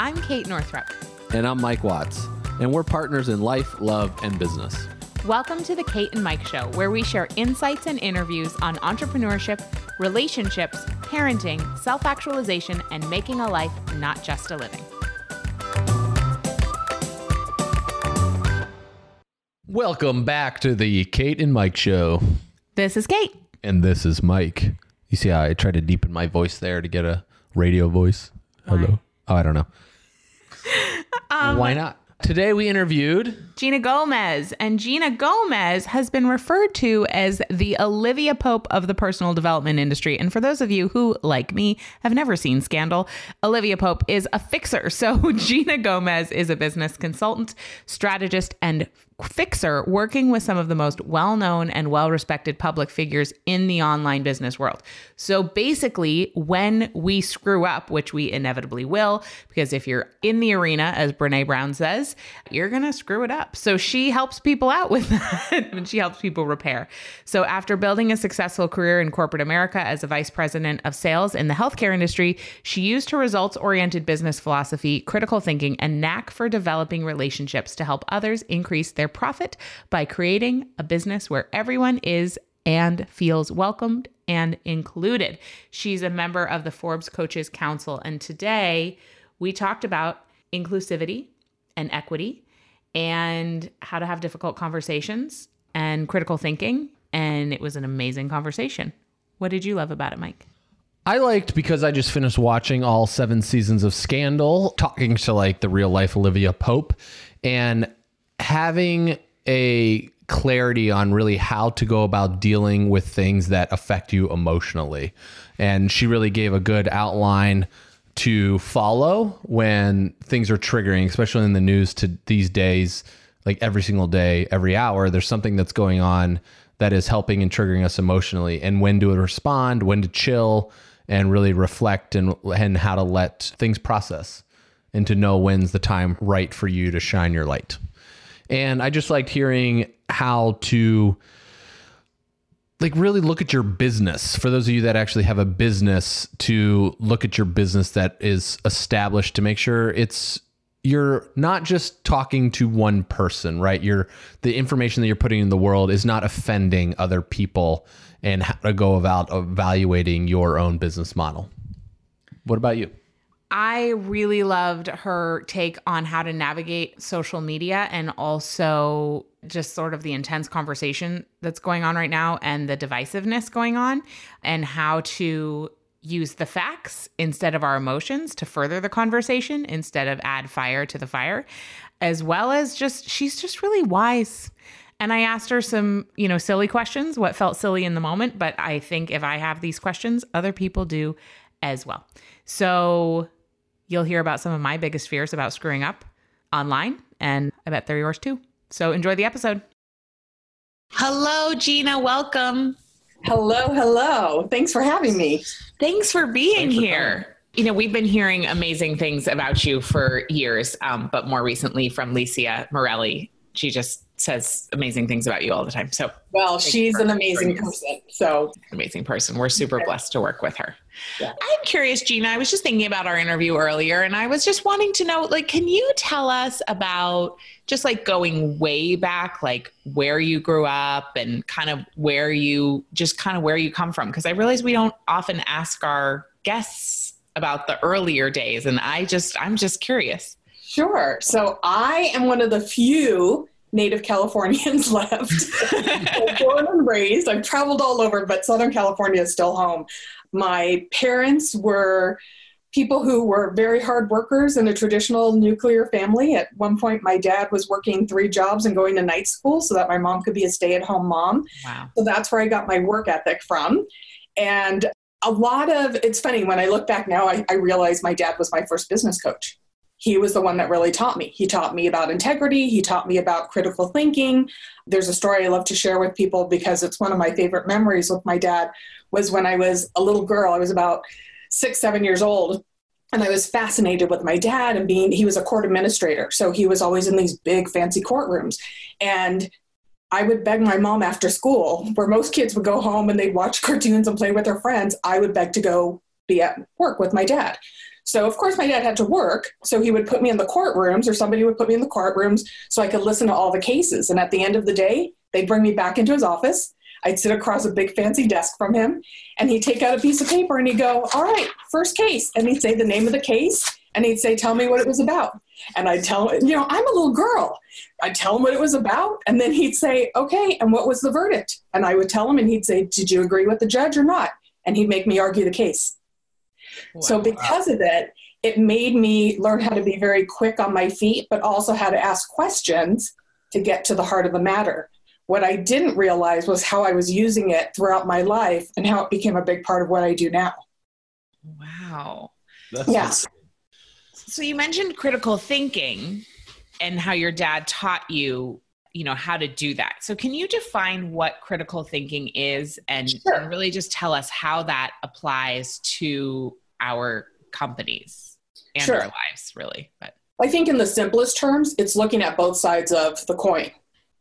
I'm Kate Northrup. And I'm Mike Watts. And we're partners in life, love, and business. Welcome to the Kate and Mike Show, where we share insights and interviews on entrepreneurship, relationships, parenting, self actualization, and making a life, not just a living. Welcome back to the Kate and Mike Show. This is Kate. And this is Mike. You see how I tried to deepen my voice there to get a radio voice? Why? Hello? Oh, I don't know. Um, Why not? Today we interviewed Gina Gomez. And Gina Gomez has been referred to as the Olivia Pope of the personal development industry. And for those of you who, like me, have never seen Scandal, Olivia Pope is a fixer. So Gina Gomez is a business consultant, strategist, and fixer working with some of the most well known and well respected public figures in the online business world. So basically, when we screw up, which we inevitably will, because if you're in the arena, as Brene Brown says, you're going to screw it up. So she helps people out with that and she helps people repair. So after building a successful career in corporate America as a vice president of sales in the healthcare industry, she used her results oriented business philosophy, critical thinking, and knack for developing relationships to help others increase their profit by creating a business where everyone is and feels welcomed and included. She's a member of the Forbes Coaches Council. And today we talked about inclusivity and equity and how to have difficult conversations and critical thinking. And it was an amazing conversation. What did you love about it, Mike? I liked because I just finished watching all seven seasons of Scandal, talking to like the real life Olivia Pope, and having a clarity on really how to go about dealing with things that affect you emotionally. And she really gave a good outline to follow when things are triggering, especially in the news to these days, like every single day, every hour, there's something that's going on that is helping and triggering us emotionally and when to respond, when to chill and really reflect and and how to let things process and to know when's the time right for you to shine your light. And I just liked hearing how to like really look at your business. For those of you that actually have a business to look at your business that is established to make sure it's you're not just talking to one person right? You're the information that you're putting in the world is not offending other people and how to go about evaluating your own business model. What about you I really loved her take on how to navigate social media and also just sort of the intense conversation that's going on right now and the divisiveness going on and how to use the facts instead of our emotions to further the conversation instead of add fire to the fire as well as just she's just really wise and I asked her some, you know, silly questions, what felt silly in the moment, but I think if I have these questions, other people do as well. So You'll hear about some of my biggest fears about screwing up online, and I bet they're yours too. So enjoy the episode. Hello, Gina. Welcome. Hello, hello. Thanks for having me. Thanks for being Thanks for here. Coming. You know, we've been hearing amazing things about you for years, um, but more recently from Licia Morelli. She just says amazing things about you all the time. So, well, she's an amazing person. So, amazing person. We're super blessed to work with her. Yeah. I'm curious, Gina. I was just thinking about our interview earlier, and I was just wanting to know, like, can you tell us about just like going way back, like where you grew up and kind of where you just kind of where you come from? Because I realize we don't often ask our guests about the earlier days, and I just, I'm just curious. Sure. So I am one of the few native Californians left. born and raised. I've traveled all over, but Southern California is still home. My parents were people who were very hard workers in a traditional nuclear family. At one point, my dad was working three jobs and going to night school so that my mom could be a stay at home mom. Wow. So that's where I got my work ethic from. And a lot of it's funny when I look back now, I, I realize my dad was my first business coach he was the one that really taught me. He taught me about integrity, he taught me about critical thinking. There's a story I love to share with people because it's one of my favorite memories with my dad was when I was a little girl. I was about 6 7 years old and I was fascinated with my dad and being he was a court administrator. So he was always in these big fancy courtrooms and I would beg my mom after school, where most kids would go home and they'd watch cartoons and play with their friends. I would beg to go be at work with my dad. So, of course, my dad had to work. So, he would put me in the courtrooms, or somebody would put me in the courtrooms so I could listen to all the cases. And at the end of the day, they'd bring me back into his office. I'd sit across a big fancy desk from him, and he'd take out a piece of paper and he'd go, All right, first case. And he'd say the name of the case, and he'd say, Tell me what it was about. And I'd tell him, You know, I'm a little girl. I'd tell him what it was about, and then he'd say, Okay, and what was the verdict? And I would tell him, and he'd say, Did you agree with the judge or not? And he'd make me argue the case. Wow. So because of it, it made me learn how to be very quick on my feet, but also how to ask questions to get to the heart of the matter. What I didn't realize was how I was using it throughout my life and how it became a big part of what I do now. Wow. That's yeah. So you mentioned critical thinking and how your dad taught you you know how to do that so can you define what critical thinking is and, sure. and really just tell us how that applies to our companies and sure. our lives really but i think in the simplest terms it's looking at both sides of the coin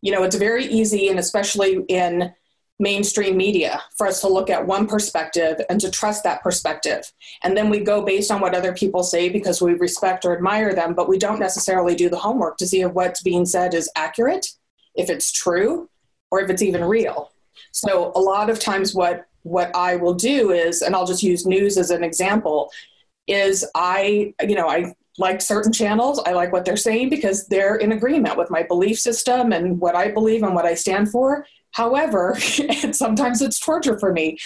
you know it's very easy and especially in mainstream media for us to look at one perspective and to trust that perspective. And then we go based on what other people say because we respect or admire them, but we don't necessarily do the homework to see if what's being said is accurate if it's true or if it's even real. So a lot of times what what I will do is and I'll just use news as an example is I you know I like certain channels I like what they're saying because they're in agreement with my belief system and what I believe and what I stand for. However, sometimes it's torture for me.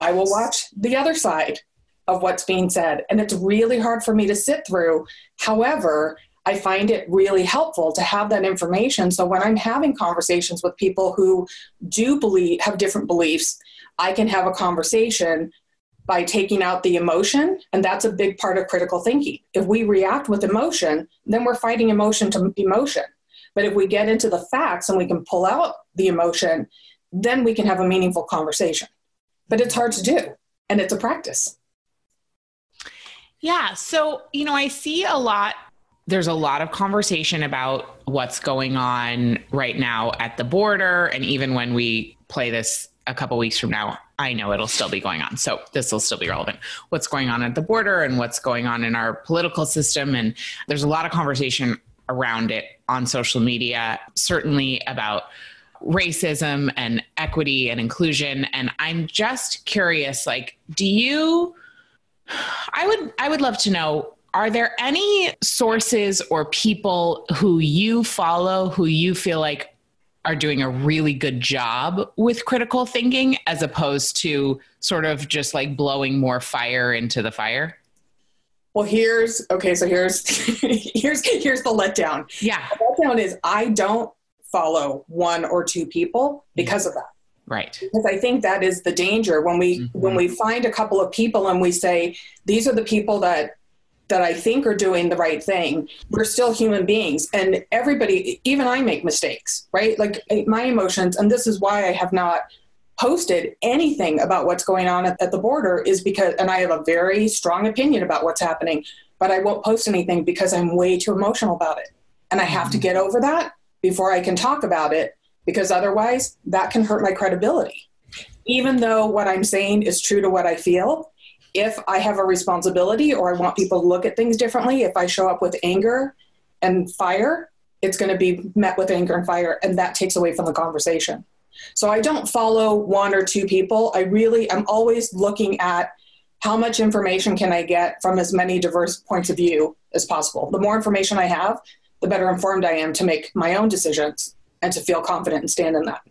I will watch the other side of what's being said and it's really hard for me to sit through. However, I find it really helpful to have that information. So when I'm having conversations with people who do believe, have different beliefs, I can have a conversation by taking out the emotion. And that's a big part of critical thinking. If we react with emotion, then we're fighting emotion to emotion. But if we get into the facts and we can pull out the emotion, then we can have a meaningful conversation. But it's hard to do, and it's a practice. Yeah. So, you know, I see a lot there's a lot of conversation about what's going on right now at the border. And even when we play this a couple weeks from now, I know it'll still be going on. So this will still be relevant. What's going on at the border and what's going on in our political system. And there's a lot of conversation around it on social media, certainly about racism and equity and inclusion. And I'm just curious, like, do you, I would, I would love to know are there any sources or people who you follow who you feel like are doing a really good job with critical thinking as opposed to sort of just like blowing more fire into the fire? Well, here's okay. So here's here's here's the letdown. Yeah, the letdown is I don't follow one or two people because of that. Right. Because I think that is the danger when we mm-hmm. when we find a couple of people and we say these are the people that that I think are doing the right thing, we're still human beings. And everybody, even I make mistakes, right? Like eh, my emotions, and this is why I have not posted anything about what's going on at, at, the border is because, and I have a very strong opinion about what's happening, but I won't post anything because I'm way too emotional about it. And I have to mm-hmm. get over that before I can talk about it because otherwise that can hurt my credibility. Even though what I'm saying is true to what I feel, if I have a responsibility or I want people to look at things differently, if I show up with anger and fire, it's going to be met with anger and fire, and that takes away from the conversation. So I don't follow one or two people. I really, I'm always looking at how much information can I get from as many diverse points of view as possible. The more information I have, the better informed I am to make my own decisions and to feel confident and stand in that.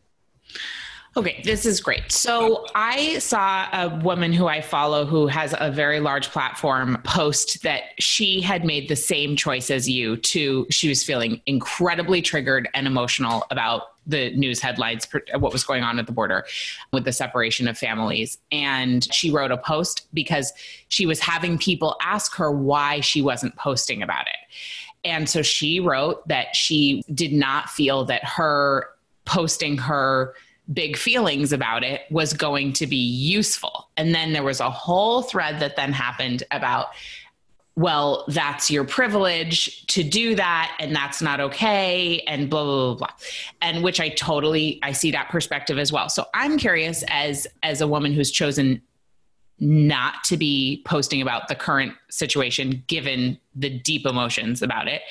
Okay, this is great. So I saw a woman who I follow who has a very large platform post that she had made the same choice as you to she was feeling incredibly triggered and emotional about the news headlines what was going on at the border with the separation of families and she wrote a post because she was having people ask her why she wasn't posting about it. And so she wrote that she did not feel that her posting her big feelings about it was going to be useful. And then there was a whole thread that then happened about well, that's your privilege to do that and that's not okay and blah, blah, blah, blah. And which I totally, I see that perspective as well. So I'm curious as, as a woman who's chosen not to be posting about the current situation given the deep emotions about it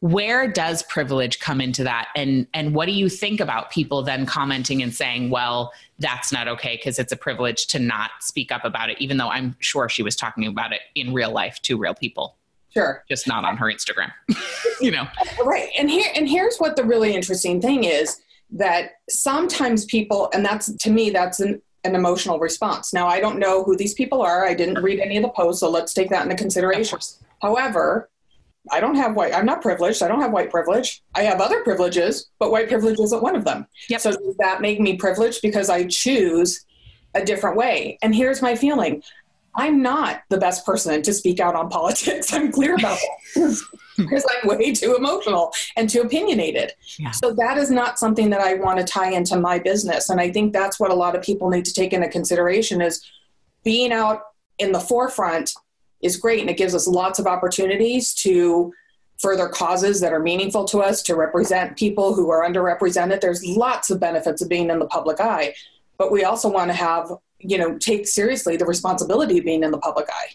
where does privilege come into that and and what do you think about people then commenting and saying well that's not okay because it's a privilege to not speak up about it even though i'm sure she was talking about it in real life to real people sure just not on her instagram you know right and here and here's what the really interesting thing is that sometimes people and that's to me that's an an emotional response. Now, I don't know who these people are. I didn't read any of the posts, so let's take that into consideration. However, I don't have white, I'm not privileged. I don't have white privilege. I have other privileges, but white privilege isn't one of them. Yep. So does that make me privileged because I choose a different way? And here's my feeling I'm not the best person to speak out on politics. I'm clear about that because I'm way too emotional and too opinionated. Yeah. So that is not something that I want to tie into my business. And I think that's what a lot of people need to take into consideration is being out in the forefront is great and it gives us lots of opportunities to further causes that are meaningful to us to represent people who are underrepresented. There's lots of benefits of being in the public eye but we also want to have you know take seriously the responsibility of being in the public eye.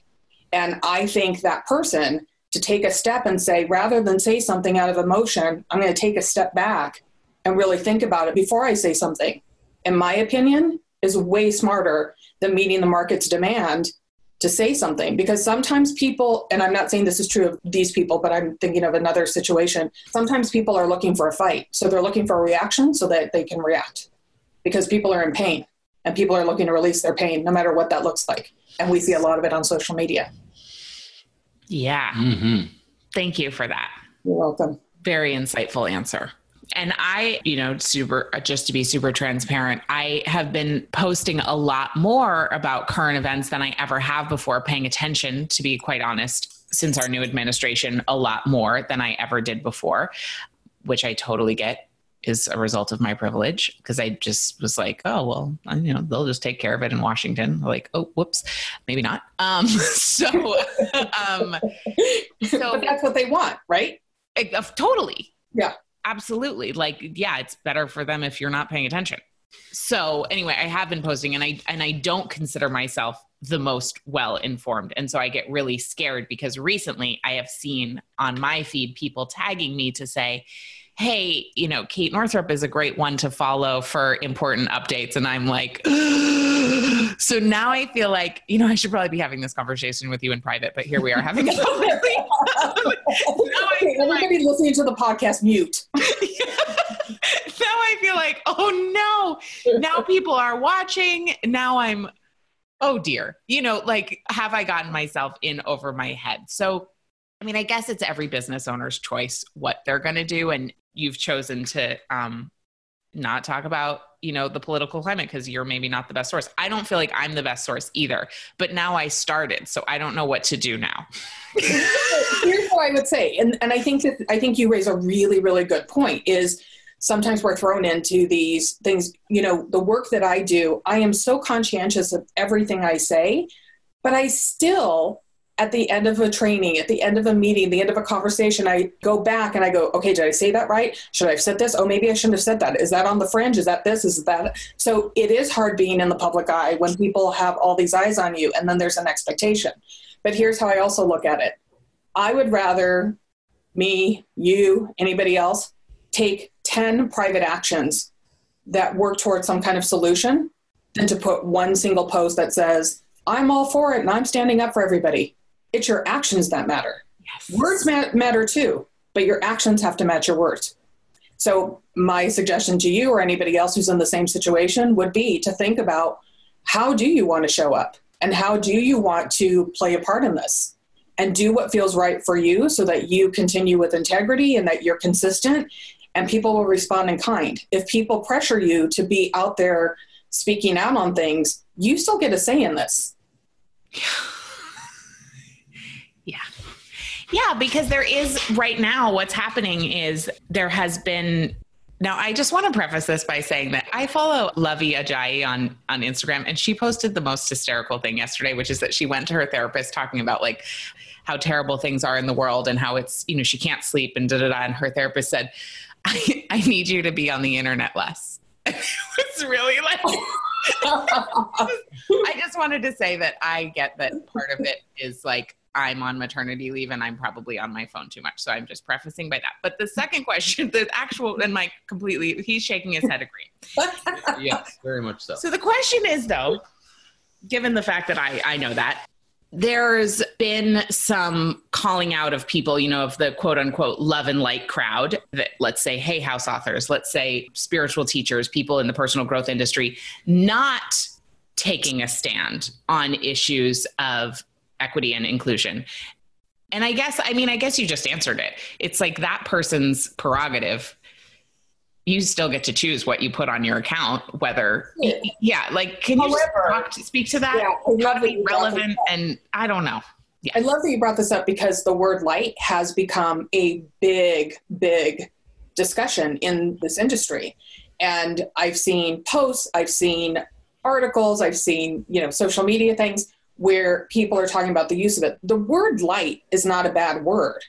And i think that person to take a step and say rather than say something out of emotion i'm going to take a step back and really think about it before i say something. In my opinion is way smarter than meeting the market's demand to say something because sometimes people and i'm not saying this is true of these people but i'm thinking of another situation. Sometimes people are looking for a fight. So they're looking for a reaction so that they can react because people are in pain and people are looking to release their pain no matter what that looks like. And we see a lot of it on social media. Yeah. Mm-hmm. thank you for that. You're welcome. Very insightful answer and I, you know, super, just to be super transparent, I have been posting a lot more about current events than I ever have before, paying attention, to be quite honest, since our new administration, a lot more than I ever did before, which I totally get is a result of my privilege because I just was like, oh well, you know, they'll just take care of it in Washington. Like, oh, whoops, maybe not. Um, so, um, so but that's what they want, right? Uh, totally. Yeah, absolutely. Like, yeah, it's better for them if you're not paying attention. So anyway, I have been posting, and I and I don't consider myself the most well informed. And so I get really scared because recently I have seen on my feed people tagging me to say, hey, you know, Kate Northrup is a great one to follow for important updates. And I'm like, so now I feel like, you know, I should probably be having this conversation with you in private, but here we are having it publicly. Everybody like, listening to the podcast, mute. now I feel like, oh no, now people are watching. Now I'm, oh dear, you know, like, have I gotten myself in over my head? So, I mean, I guess it's every business owner's choice what they're going to do. And you've chosen to um, not talk about you know the political climate because you're maybe not the best source. I don't feel like i'm the best source either but now i started so i don't know what to do now. Here's what i would say and, and i think that i think you raise a really really good point is sometimes we're thrown into these things you know the work that i do i am so conscientious of everything i say but i still at the end of a training, at the end of a meeting, the end of a conversation, I go back and I go, okay, did I say that right? Should I have said this? Oh, maybe I shouldn't have said that. Is that on the fringe? Is that this? Is that? So it is hard being in the public eye when people have all these eyes on you and then there's an expectation. But here's how I also look at it I would rather me, you, anybody else take 10 private actions that work towards some kind of solution than to put one single post that says, I'm all for it and I'm standing up for everybody it's your actions that matter. Yes. Words ma- matter too, but your actions have to match your words. So, my suggestion to you or anybody else who's in the same situation would be to think about how do you want to show up and how do you want to play a part in this and do what feels right for you so that you continue with integrity and that you're consistent and people will respond in kind. If people pressure you to be out there speaking out on things, you still get a say in this. Yeah. Because there is right now what's happening is there has been now I just want to preface this by saying that I follow Luvvie Ajayi on on Instagram and she posted the most hysterical thing yesterday, which is that she went to her therapist talking about like how terrible things are in the world and how it's, you know, she can't sleep and da da da. And her therapist said, I, I need you to be on the internet less. it was really like I just wanted to say that I get that part of it is like I'm on maternity leave and I'm probably on my phone too much. So I'm just prefacing by that. But the second question, the actual, and Mike completely, he's shaking his head agree. yes, very much so. So the question is though, given the fact that I, I know that, there's been some calling out of people, you know, of the quote unquote love and light crowd that let's say, Hay House authors, let's say spiritual teachers, people in the personal growth industry, not taking a stand on issues of equity and inclusion. And I guess, I mean, I guess you just answered it. It's like that person's prerogative. You still get to choose what you put on your account whether yeah, yeah like can you However, talk to, speak to that? yeah, how to be relevant and i don't know. Yeah. i love that you brought this up because the word light has become a big big discussion in this industry. And i've seen posts i've seen articles i've seen you know social media things where people are talking about the use of it the word light is not a bad word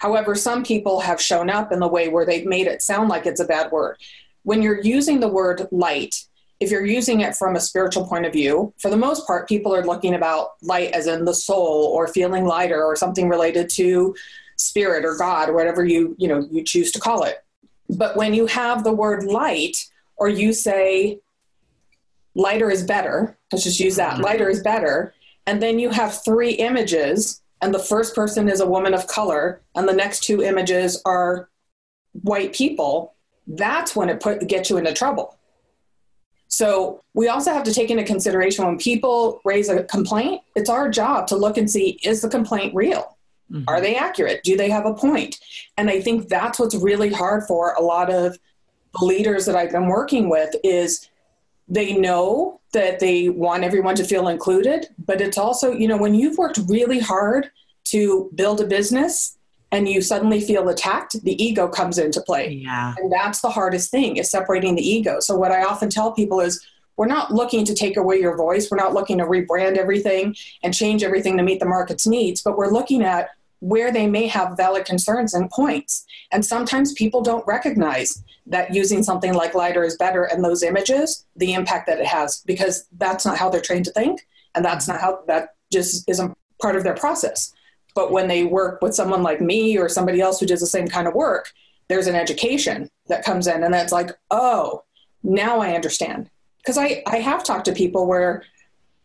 However, some people have shown up in the way where they've made it sound like it's a bad word. When you're using the word light, if you're using it from a spiritual point of view, for the most part, people are looking about light as in the soul or feeling lighter or something related to spirit or God or whatever you, you know, you choose to call it. But when you have the word light or you say lighter is better, let's just use that, lighter is better, and then you have three images and the first person is a woman of color and the next two images are white people. That's when it put gets you into trouble. So we also have to take into consideration when people raise a complaint it's our job to look and see is the complaint real? Mm-hmm. are they accurate? Do they have a point? And i think that's what's really hard for a lot of the leaders that i've been working with is they know that they want everyone to feel included but it's also you know when you've worked really hard to build a business and you suddenly feel attacked the ego comes into play. Yeah. And that's the hardest thing is separating the ego. So what i often tell people is we're not looking to take away your voice. We're not looking to rebrand everything and change everything to meet the market's needs but we're looking at where they may have valid concerns and points. And sometimes people don't recognize that using something like lighter is better and those images, the impact that it has, because that's not how they're trained to think. And that's not how that just isn't part of their process. But when they work with someone like me or somebody else who does the same kind of work, there's an education that comes in and that's like, oh, now I understand. Because I, I have talked to people where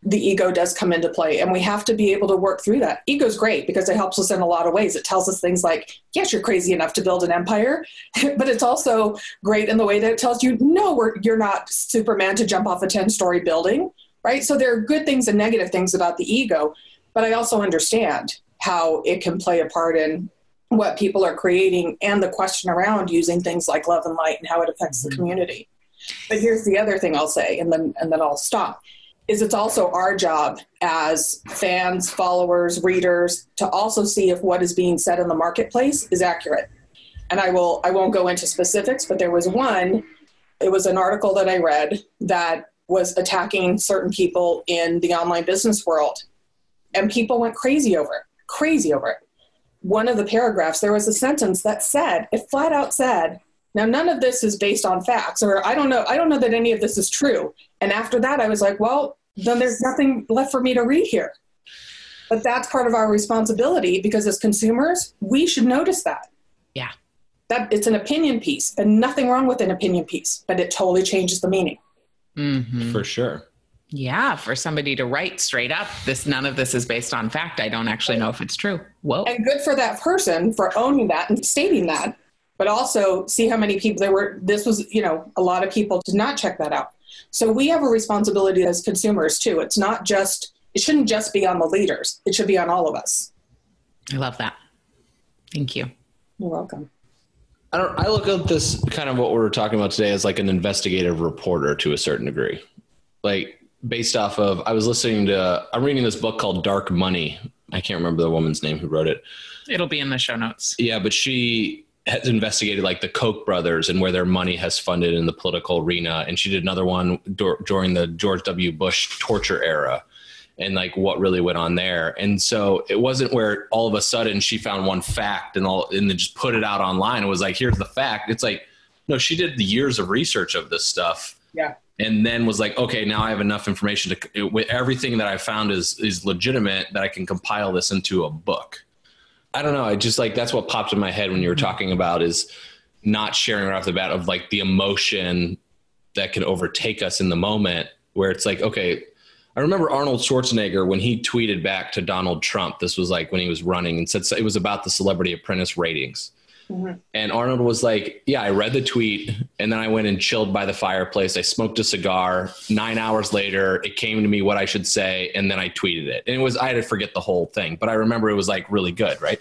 the ego does come into play and we have to be able to work through that. Ego's great because it helps us in a lot of ways. It tells us things like yes you're crazy enough to build an empire but it's also great in the way that it tells you no you're not superman to jump off a 10 story building right? So there are good things and negative things about the ego but i also understand how it can play a part in what people are creating and the question around using things like love and light and how it affects mm-hmm. the community. But here's the other thing i'll say and then and then i'll stop is it's also our job as fans, followers, readers to also see if what is being said in the marketplace is accurate. And I will I won't go into specifics, but there was one it was an article that I read that was attacking certain people in the online business world. And people went crazy over it, crazy over it. One of the paragraphs, there was a sentence that said, it flat out said, now none of this is based on facts, or I don't know, I don't know that any of this is true. And after that, I was like, well, then there's nothing left for me to read here. But that's part of our responsibility because as consumers, we should notice that. Yeah. That it's an opinion piece and nothing wrong with an opinion piece, but it totally changes the meaning. Mm-hmm. For sure. Yeah, for somebody to write straight up, this none of this is based on fact. I don't actually know if it's true. Whoa. And good for that person for owning that and stating that. But also see how many people there were this was, you know, a lot of people did not check that out. So we have a responsibility as consumers too. It's not just, it shouldn't just be on the leaders, it should be on all of us. I love that. Thank you. You're welcome. I, don't, I look at this kind of what we're talking about today as like an investigative reporter to a certain degree. Like based off of, I was listening to, I'm reading this book called Dark Money. I can't remember the woman's name who wrote it. It'll be in the show notes. Yeah, but she has investigated like the Koch brothers and where their money has funded in the political arena. And she did another one dur- during the George W. Bush torture era and like what really went on there. And so it wasn't where all of a sudden she found one fact and all and then just put it out online. It was like, here's the fact. It's like, no, she did the years of research of this stuff. Yeah. and then was like, okay, now I have enough information to with everything that I found is is legitimate that I can compile this into a book. I don't know. I just like that's what popped in my head when you were mm-hmm. talking about is not sharing right off the bat of like the emotion that can overtake us in the moment where it's like, okay, I remember Arnold Schwarzenegger when he tweeted back to Donald Trump. This was like when he was running and said it was about the Celebrity Apprentice ratings. Mm-hmm. And Arnold was like, Yeah, I read the tweet and then I went and chilled by the fireplace. I smoked a cigar. Nine hours later, it came to me what I should say. And then I tweeted it. And it was, I had to forget the whole thing, but I remember it was like really good. Right.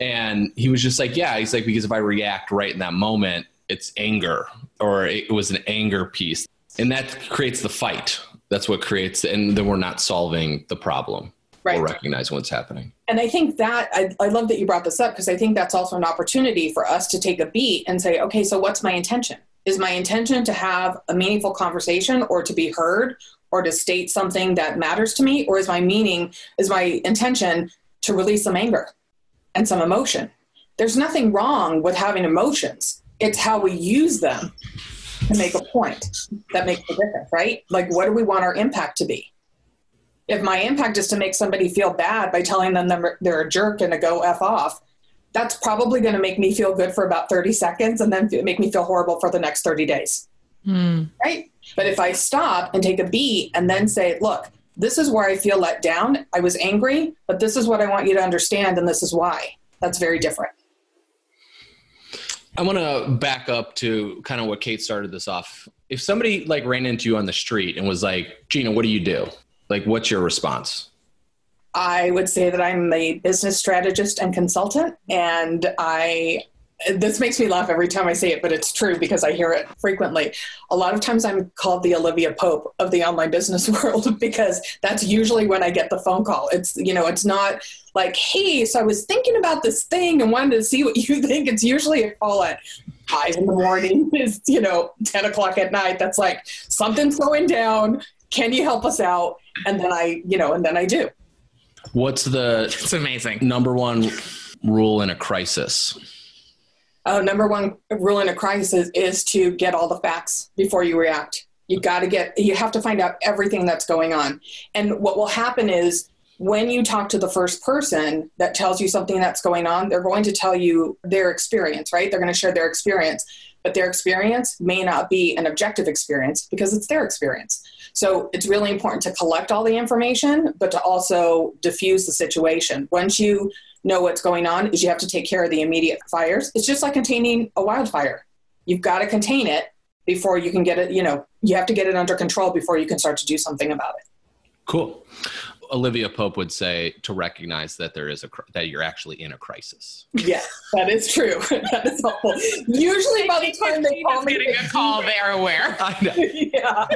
And he was just like, Yeah, he's like, because if I react right in that moment, it's anger or it was an anger piece. And that creates the fight. That's what creates, and then we're not solving the problem right. or recognizing what's happening. And I think that I, I love that you brought this up because I think that's also an opportunity for us to take a beat and say, okay, so what's my intention? Is my intention to have a meaningful conversation or to be heard or to state something that matters to me? Or is my meaning, is my intention to release some anger and some emotion? There's nothing wrong with having emotions. It's how we use them to make a point that makes a difference, right? Like, what do we want our impact to be? If my impact is to make somebody feel bad by telling them they're a jerk and to go f off that's probably going to make me feel good for about 30 seconds and then make me feel horrible for the next 30 days. Mm. right? But if i stop and take a beat and then say look this is where i feel let down. I was angry but this is what i want you to understand and this is why. That's very different. I want to back up to kind of what kate started this off. If somebody like ran into you on the street and was like gina what do you do like, what's your response? I would say that I'm a business strategist and consultant, and I this makes me laugh every time I say it, but it's true because I hear it frequently. A lot of times I'm called the Olivia Pope of the online business world because that's usually when I get the phone call. It's, you know, it's not like, hey, so I was thinking about this thing and wanted to see what you think. It's usually a call at five in the morning, is, you know, 10 o'clock at night. That's like, something's going down. Can you help us out? and then I, you know, and then I do. What's the it's amazing number one rule in a crisis? Oh, number one rule in a crisis is to get all the facts before you react. You got to get, you have to find out everything that's going on. And what will happen is when you talk to the first person that tells you something that's going on, they're going to tell you their experience, right? They're going to share their experience, but their experience may not be an objective experience because it's their experience. So it's really important to collect all the information, but to also diffuse the situation. Once you know what's going on, is you have to take care of the immediate fires. It's just like containing a wildfire. You've got to contain it before you can get it, you know, you have to get it under control before you can start to do something about it. Cool. Olivia Pope would say to recognize that there is a that you're actually in a crisis. Yes, that is true. that is helpful. Usually, by the time they call me, getting a call, they're aware. I know. yeah.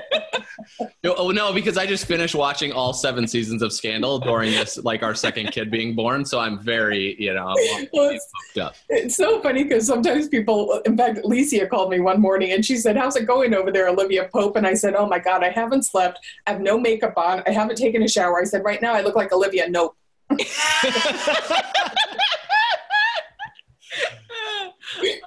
no, oh no, because I just finished watching all seven seasons of Scandal during this, like our second kid being born. So I'm very, you know, well, it's, up. It's so funny because sometimes people, in fact, Alicia called me one morning and she said, "How's it going over there, Olivia Pope?" And I said, "Oh my God, I haven't slept. I have no makeup on. I haven't taken a shower." I said right now I look like Olivia. Nope. oh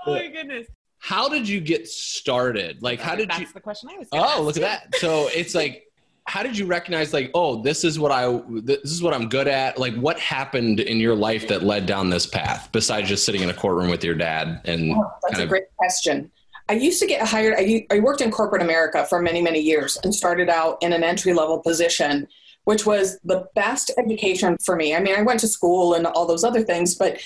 my goodness. How did you get started? Like, how did That's you? That's the question I was. Oh, look at that. So it's like, how did you recognize, like, oh, this is what I, this is what I'm good at. Like, what happened in your life that led down this path besides just sitting in a courtroom with your dad? And oh, that's a of- great question. I used to get hired. I, I worked in corporate America for many, many years and started out in an entry level position which was the best education for me. I mean, I went to school and all those other things, but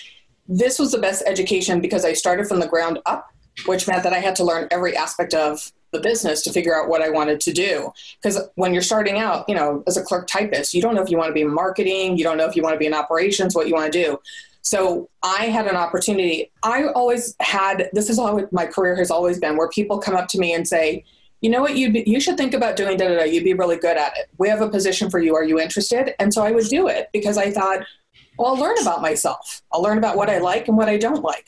this was the best education because I started from the ground up, which meant that I had to learn every aspect of the business to figure out what I wanted to do. Because when you're starting out, you know, as a clerk typist, you don't know if you want to be in marketing, you don't know if you want to be in operations, what you want to do. So I had an opportunity. I always had this is all my career has always been where people come up to me and say, you know what, you you should think about doing da da da. You'd be really good at it. We have a position for you. Are you interested? And so I would do it because I thought, well, I'll learn about myself. I'll learn about what I like and what I don't like.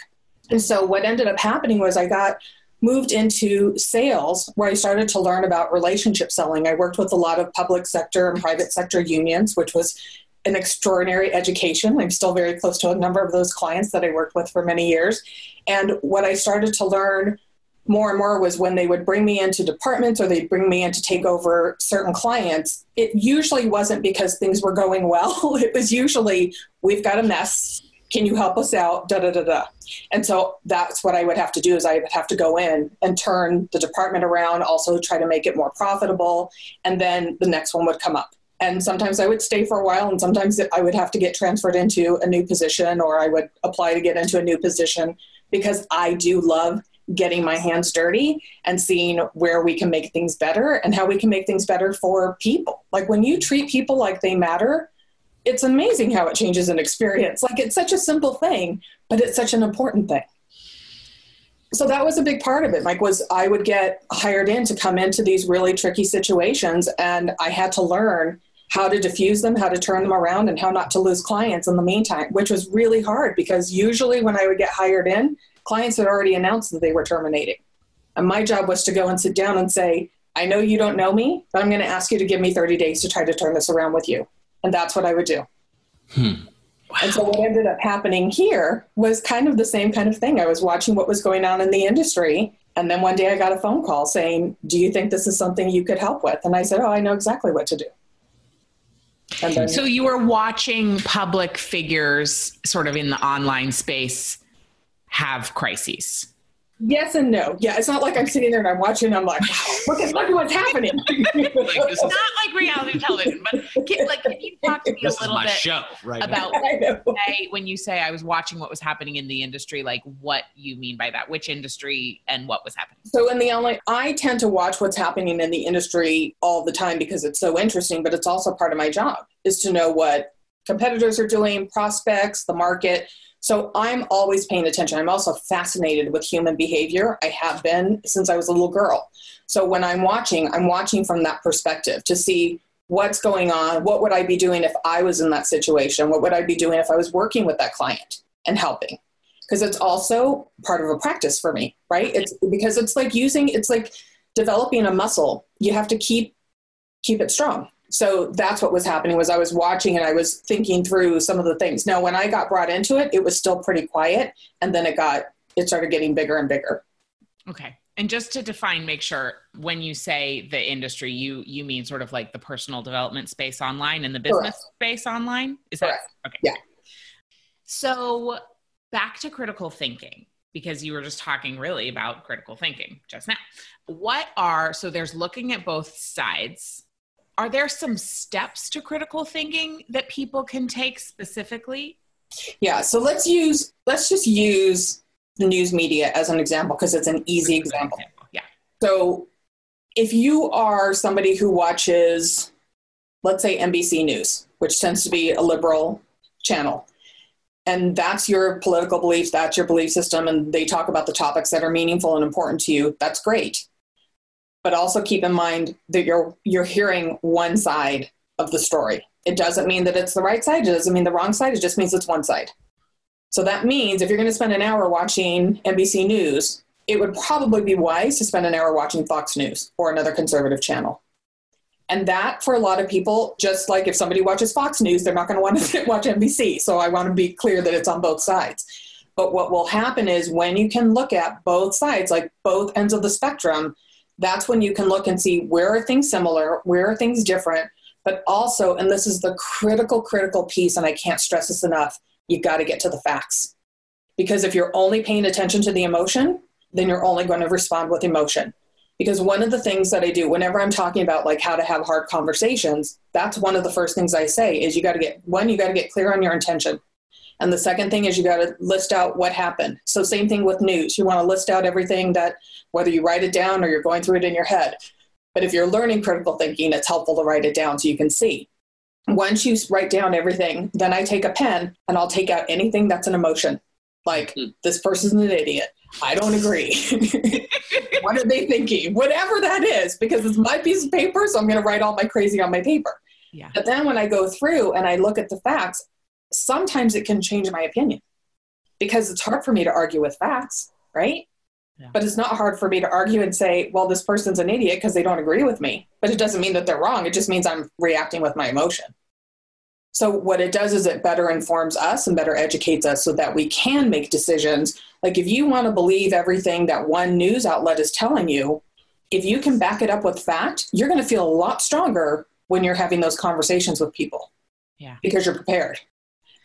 And so what ended up happening was I got moved into sales where I started to learn about relationship selling. I worked with a lot of public sector and private sector unions, which was an extraordinary education. I'm still very close to a number of those clients that I worked with for many years. And what I started to learn more and more was when they would bring me into departments or they'd bring me in to take over certain clients, it usually wasn't because things were going well. it was usually, we've got a mess. Can you help us out? Da da da da. And so that's what I would have to do is I would have to go in and turn the department around, also try to make it more profitable, and then the next one would come up. And sometimes I would stay for a while, and sometimes I would have to get transferred into a new position, or I would apply to get into a new position because I do love getting my hands dirty and seeing where we can make things better and how we can make things better for people. Like when you treat people like they matter, it's amazing how it changes an experience. Like it's such a simple thing, but it's such an important thing. So that was a big part of it. Mike was I would get hired in to come into these really tricky situations and I had to learn how to diffuse them, how to turn them around and how not to lose clients in the meantime, which was really hard because usually when I would get hired in, clients had already announced that they were terminating. And my job was to go and sit down and say, I know you don't know me, but I'm going to ask you to give me 30 days to try to turn this around with you. And that's what I would do. Hmm. Wow. And so what ended up happening here was kind of the same kind of thing. I was watching what was going on in the industry. And then one day I got a phone call saying, Do you think this is something you could help with? And I said, Oh, I know exactly what to do. Then, so you were watching public figures sort of in the online space have crises. Yes and no. Yeah, it's not like I'm sitting there and I'm watching. And I'm like, wow, look at look at what's happening. like, it's not like reality television, but can, like, can you talk to me this a little bit show, right about say, when you say I was watching what was happening in the industry, like what you mean by that? Which industry and what was happening? So in the online, I tend to watch what's happening in the industry all the time because it's so interesting. But it's also part of my job is to know what competitors are doing, prospects, the market so I'm always paying attention. I'm also fascinated with human behavior. I have been since I was a little girl. So when I'm watching, I'm watching from that perspective to see what's going on. What would I be doing if I was in that situation? What would I be doing if I was working with that client and helping? Because it's also part of a practice for me, right? It's because it's like using, it's like developing a muscle. You have to keep keep it strong so that's what was happening was i was watching and i was thinking through some of the things. Now when i got brought into it it was still pretty quiet and then it got it started getting bigger and bigger. Okay. And just to define make sure when you say the industry you you mean sort of like the personal development space online and the business Correct. space online? Is Correct. that okay. Yeah. So back to critical thinking because you were just talking really about critical thinking just now. What are so there's looking at both sides are there some steps to critical thinking that people can take specifically? Yeah, so let's use let's just use the news media as an example because it's an easy example. Yeah. So if you are somebody who watches let's say NBC News, which tends to be a liberal channel, and that's your political beliefs, that's your belief system, and they talk about the topics that are meaningful and important to you, that's great but also keep in mind that you're you're hearing one side of the story. It doesn't mean that it's the right side. It doesn't mean the wrong side. It just means it's one side. So that means if you're going to spend an hour watching NBC News, it would probably be wise to spend an hour watching Fox News or another conservative channel. And that, for a lot of people, just like if somebody watches Fox News, they're not going to want to watch NBC. So I want to be clear that it's on both sides. But what will happen is when you can look at both sides, like both ends of the spectrum, that's when you can look and see where are things similar, where are things different, but also, and this is the critical, critical piece, and I can't stress this enough, you've got to get to the facts. Because if you're only paying attention to the emotion, then you're only going to respond with emotion. Because one of the things that I do whenever I'm talking about like how to have hard conversations, that's one of the first things I say is you got to get one, you got to get clear on your intention. And the second thing is you got to list out what happened. So, same thing with news. You want to list out everything that, whether you write it down or you're going through it in your head. But if you're learning critical thinking, it's helpful to write it down so you can see. Once you write down everything, then I take a pen and I'll take out anything that's an emotion. Like, mm. this person's an idiot. I don't agree. what are they thinking? Whatever that is, because it's my piece of paper, so I'm going to write all my crazy on my paper. Yeah. But then when I go through and I look at the facts, sometimes it can change my opinion because it's hard for me to argue with facts, right? Yeah. But it's not hard for me to argue and say, well, this person's an idiot because they don't agree with me. But it doesn't mean that they're wrong. It just means I'm reacting with my emotion. So, what it does is it better informs us and better educates us so that we can make decisions. Like, if you want to believe everything that one news outlet is telling you, if you can back it up with fact, you're going to feel a lot stronger when you're having those conversations with people. Yeah. Because you're prepared.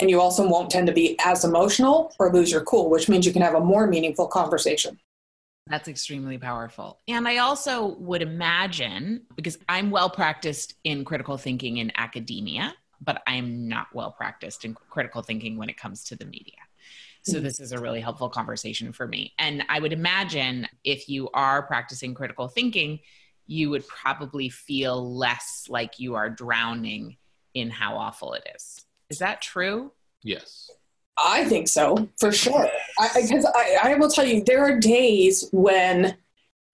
And you also won't tend to be as emotional or lose your cool, which means you can have a more meaningful conversation. That's extremely powerful. And I also would imagine, because I'm well practiced in critical thinking in academia, but I'm not well practiced in critical thinking when it comes to the media. So Mhm. this is a really helpful conversation for me. And I would imagine if you are practicing critical thinking, you would probably feel less like you are drowning in how awful it is. Is that true? Yes. I think so, for sure. Because I, I, I will tell you, there are days when,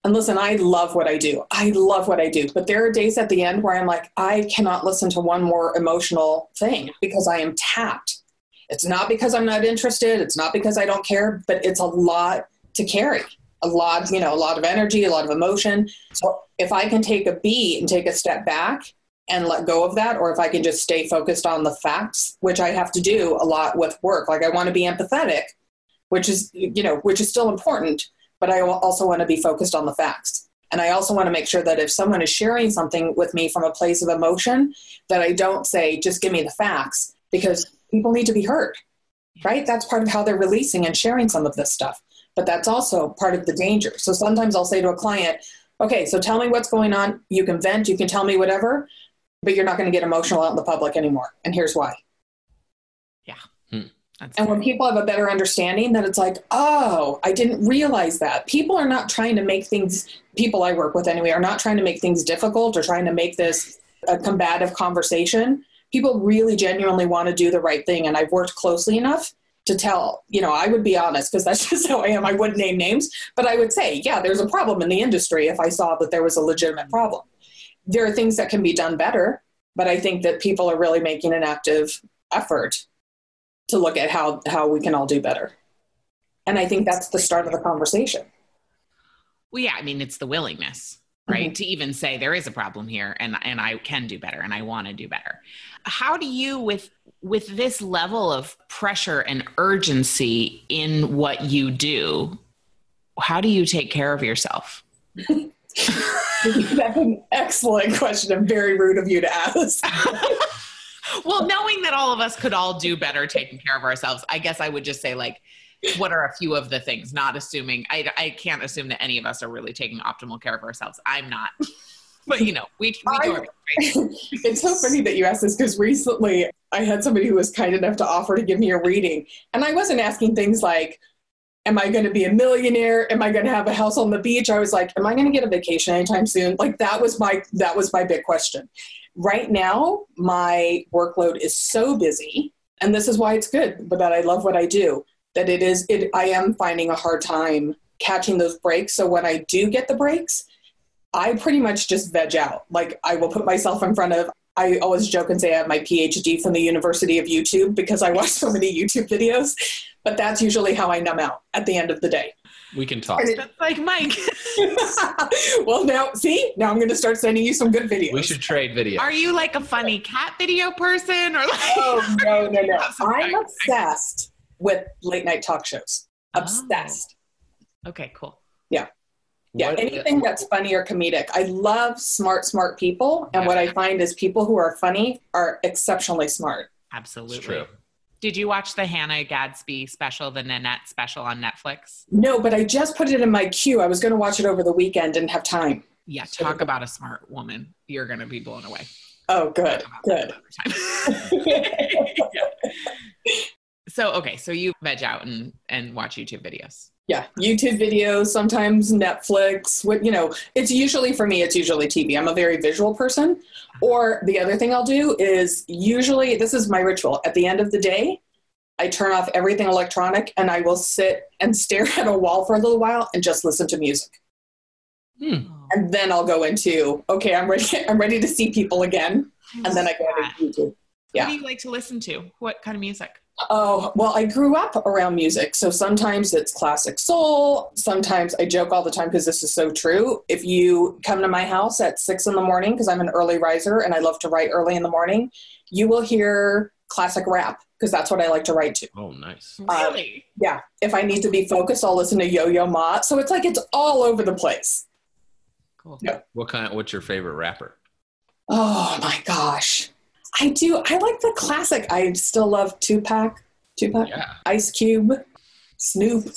and listen, I love what I do. I love what I do. But there are days at the end where I'm like, I cannot listen to one more emotional thing because I am tapped. It's not because I'm not interested. It's not because I don't care, but it's a lot to carry. A lot, you know, a lot of energy, a lot of emotion. So if I can take a beat and take a step back and let go of that, or if I can just stay focused on the facts, which I have to do a lot with work. Like I want to be empathetic, which is, you know, which is still important, but I also want to be focused on the facts. And I also want to make sure that if someone is sharing something with me from a place of emotion, that I don't say, just give me the facts, because people need to be heard, right? That's part of how they're releasing and sharing some of this stuff. But that's also part of the danger. So sometimes I'll say to a client, okay, so tell me what's going on. You can vent, you can tell me whatever, but you're not going to get emotional out in the public anymore. And here's why. Hmm. That's And when people have a better understanding, that it's like, oh, I didn't realize that. People are not trying to make things, people I work with anyway, are not trying to make things difficult or trying to make this a combative conversation. People really genuinely want to do the right thing. And I've worked closely enough to tell, you know, I would be honest because that's just how I am. I wouldn't name names, but I would say, yeah, there's a problem in the industry if I saw that there was a legitimate problem. There are things that can be done better, but I think that people are really making an active effort to look at how how we can all do better. And I think that's the start of the conversation. Well, yeah, I mean, it's the willingness, right? Mm-hmm. To even say there is a problem here and and I can do better and I want to do better. How do you with with this level of pressure and urgency in what you do, how do you take care of yourself? that's an excellent question and very rude of you to ask. well, knowing that all of us could all do better taking care of ourselves, I guess I would just say like what are a few of the things not assuming I, I can't assume that any of us are really taking optimal care of ourselves i'm not but you know we, we do I- our best, right? it's so funny that you asked this because recently I had somebody who was kind enough to offer to give me a reading. And I wasn't asking things like, Am I going to be a millionaire? Am I going to have a house on the beach? I was like, Am I going to get a vacation anytime soon? Like that was my that was my big question. Right now, my workload is so busy, and this is why it's good, but that I love what I do. That it is it I am finding a hard time catching those breaks. So when I do get the breaks, I pretty much just veg out. Like I will put myself in front of. I always joke and say I have my PhD from the University of YouTube because I watch so many YouTube videos. But that's usually how I numb out at the end of the day. We can talk. It- like mike well, now see, now I'm going to start sending you some good videos. We should trade videos. are you like a funny cat video person or like Oh no, no, no! I'm obsessed with late night talk shows. Oh. Obsessed. okay cool Yeah, What- anything that's funny or comedic. I love smart, smart people, and Yeah. what I find is people who are funny are exceptionally smart. absolutely It's true. did you watch the hannah gadsby special the nanette special on netflix No, but I just put it in my queue. I was going to watch it over the weekend, didn't have time. yeah talk about a smart woman you're gonna be blown away Oh, good, good. that another time. Yeah. So okay, so you veg out and and watch YouTube videos. Yeah, YouTube videos, sometimes Netflix. What you know, it's usually for me. It's usually TV. I'm a very visual person. Or the other thing I'll do is usually this is my ritual. At the end of the day, I turn off everything electronic and I will sit and stare at a wall for a little while and just listen to music. Hmm. And then I'll go into okay, I'm ready. I'm ready to see people again. And then I go That. into YouTube. Yeah. What do you like to listen to? What kind of music? Oh, well, I grew up around music. So sometimes it's classic soul. Sometimes I joke all the time because this is so true. If you come to my house at six in the morning, because I'm an early riser and I love to write early in the morning, you will hear classic rap because that's what I like to write to. Oh, nice. Really? Um, yeah. If I need to be focused, I'll listen to Yo Yo Ma. So it's like it's all over the place. cool. Yeah. What kind? What's your favorite rapper? Oh my gosh. I do. I like the classic. I still love Tupac, Tupac, Yeah. Ice Cube, Snoop.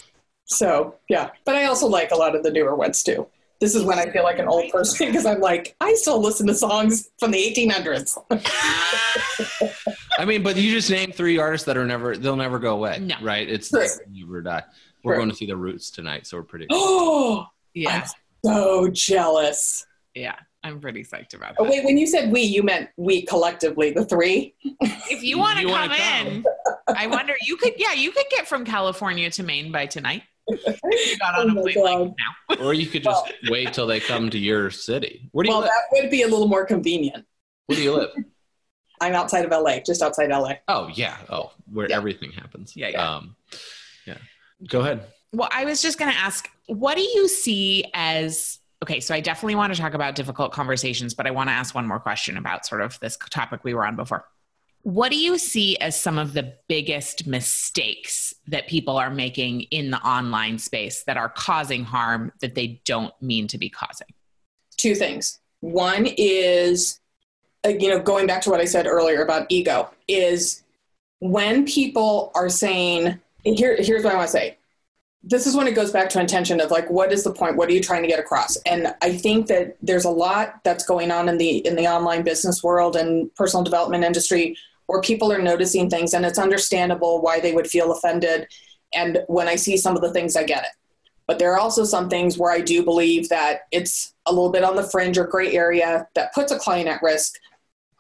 So, yeah. But I also like a lot of the newer ones too. This is when I feel like an old person because I'm like, I still listen to songs from the 1800s. I mean, but you just named three artists that are never they'll never go away. No. Right? It's Sure. you or die. We're Sure. going to see the Roots tonight, so we're pretty. oh, Yeah. so jealous. Yeah. I'm pretty psyched about Oh, that. wait, when you said we, you meant we collectively, the three? If you want to come wanna come. in, I wonder you could yeah, you could get from California to Maine by tonight. You got on Oh a plane like now. or you could just wait till they come to your city. Where do you Well, live? that would be a little more convenient. Where do you live? I'm outside of LA, just outside LA. Oh yeah. Oh, where Yeah. everything happens. Yeah, yeah. Um, yeah. Go ahead. Well, I was just going to ask, what do you see as okay? So I definitely want to talk about difficult conversations, but I want to ask one more question about sort of this topic we were on before. What do you see as some of the biggest mistakes that people are making in the online space that are causing harm that they don't mean to be causing? two things. One is, uh, you know, going back to what I said earlier about ego, is when people are saying, here, here's what I want to say. This is when it goes back to intention of like, what is the point? What are you trying to get across? And I think that there's a lot that's going on in the in the online business world and personal development industry where people are noticing things, and it's understandable why they would feel offended. And when I see some of the things, I get it. But there are also some things where I do believe that it's a little bit on the fringe or gray area that puts a client at risk,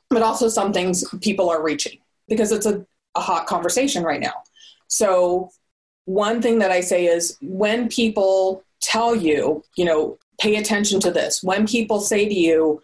but also some things people are reaching because it's a, a hot conversation right now. So, one thing that I say is when people tell you, you know, pay attention to this, when people say to you,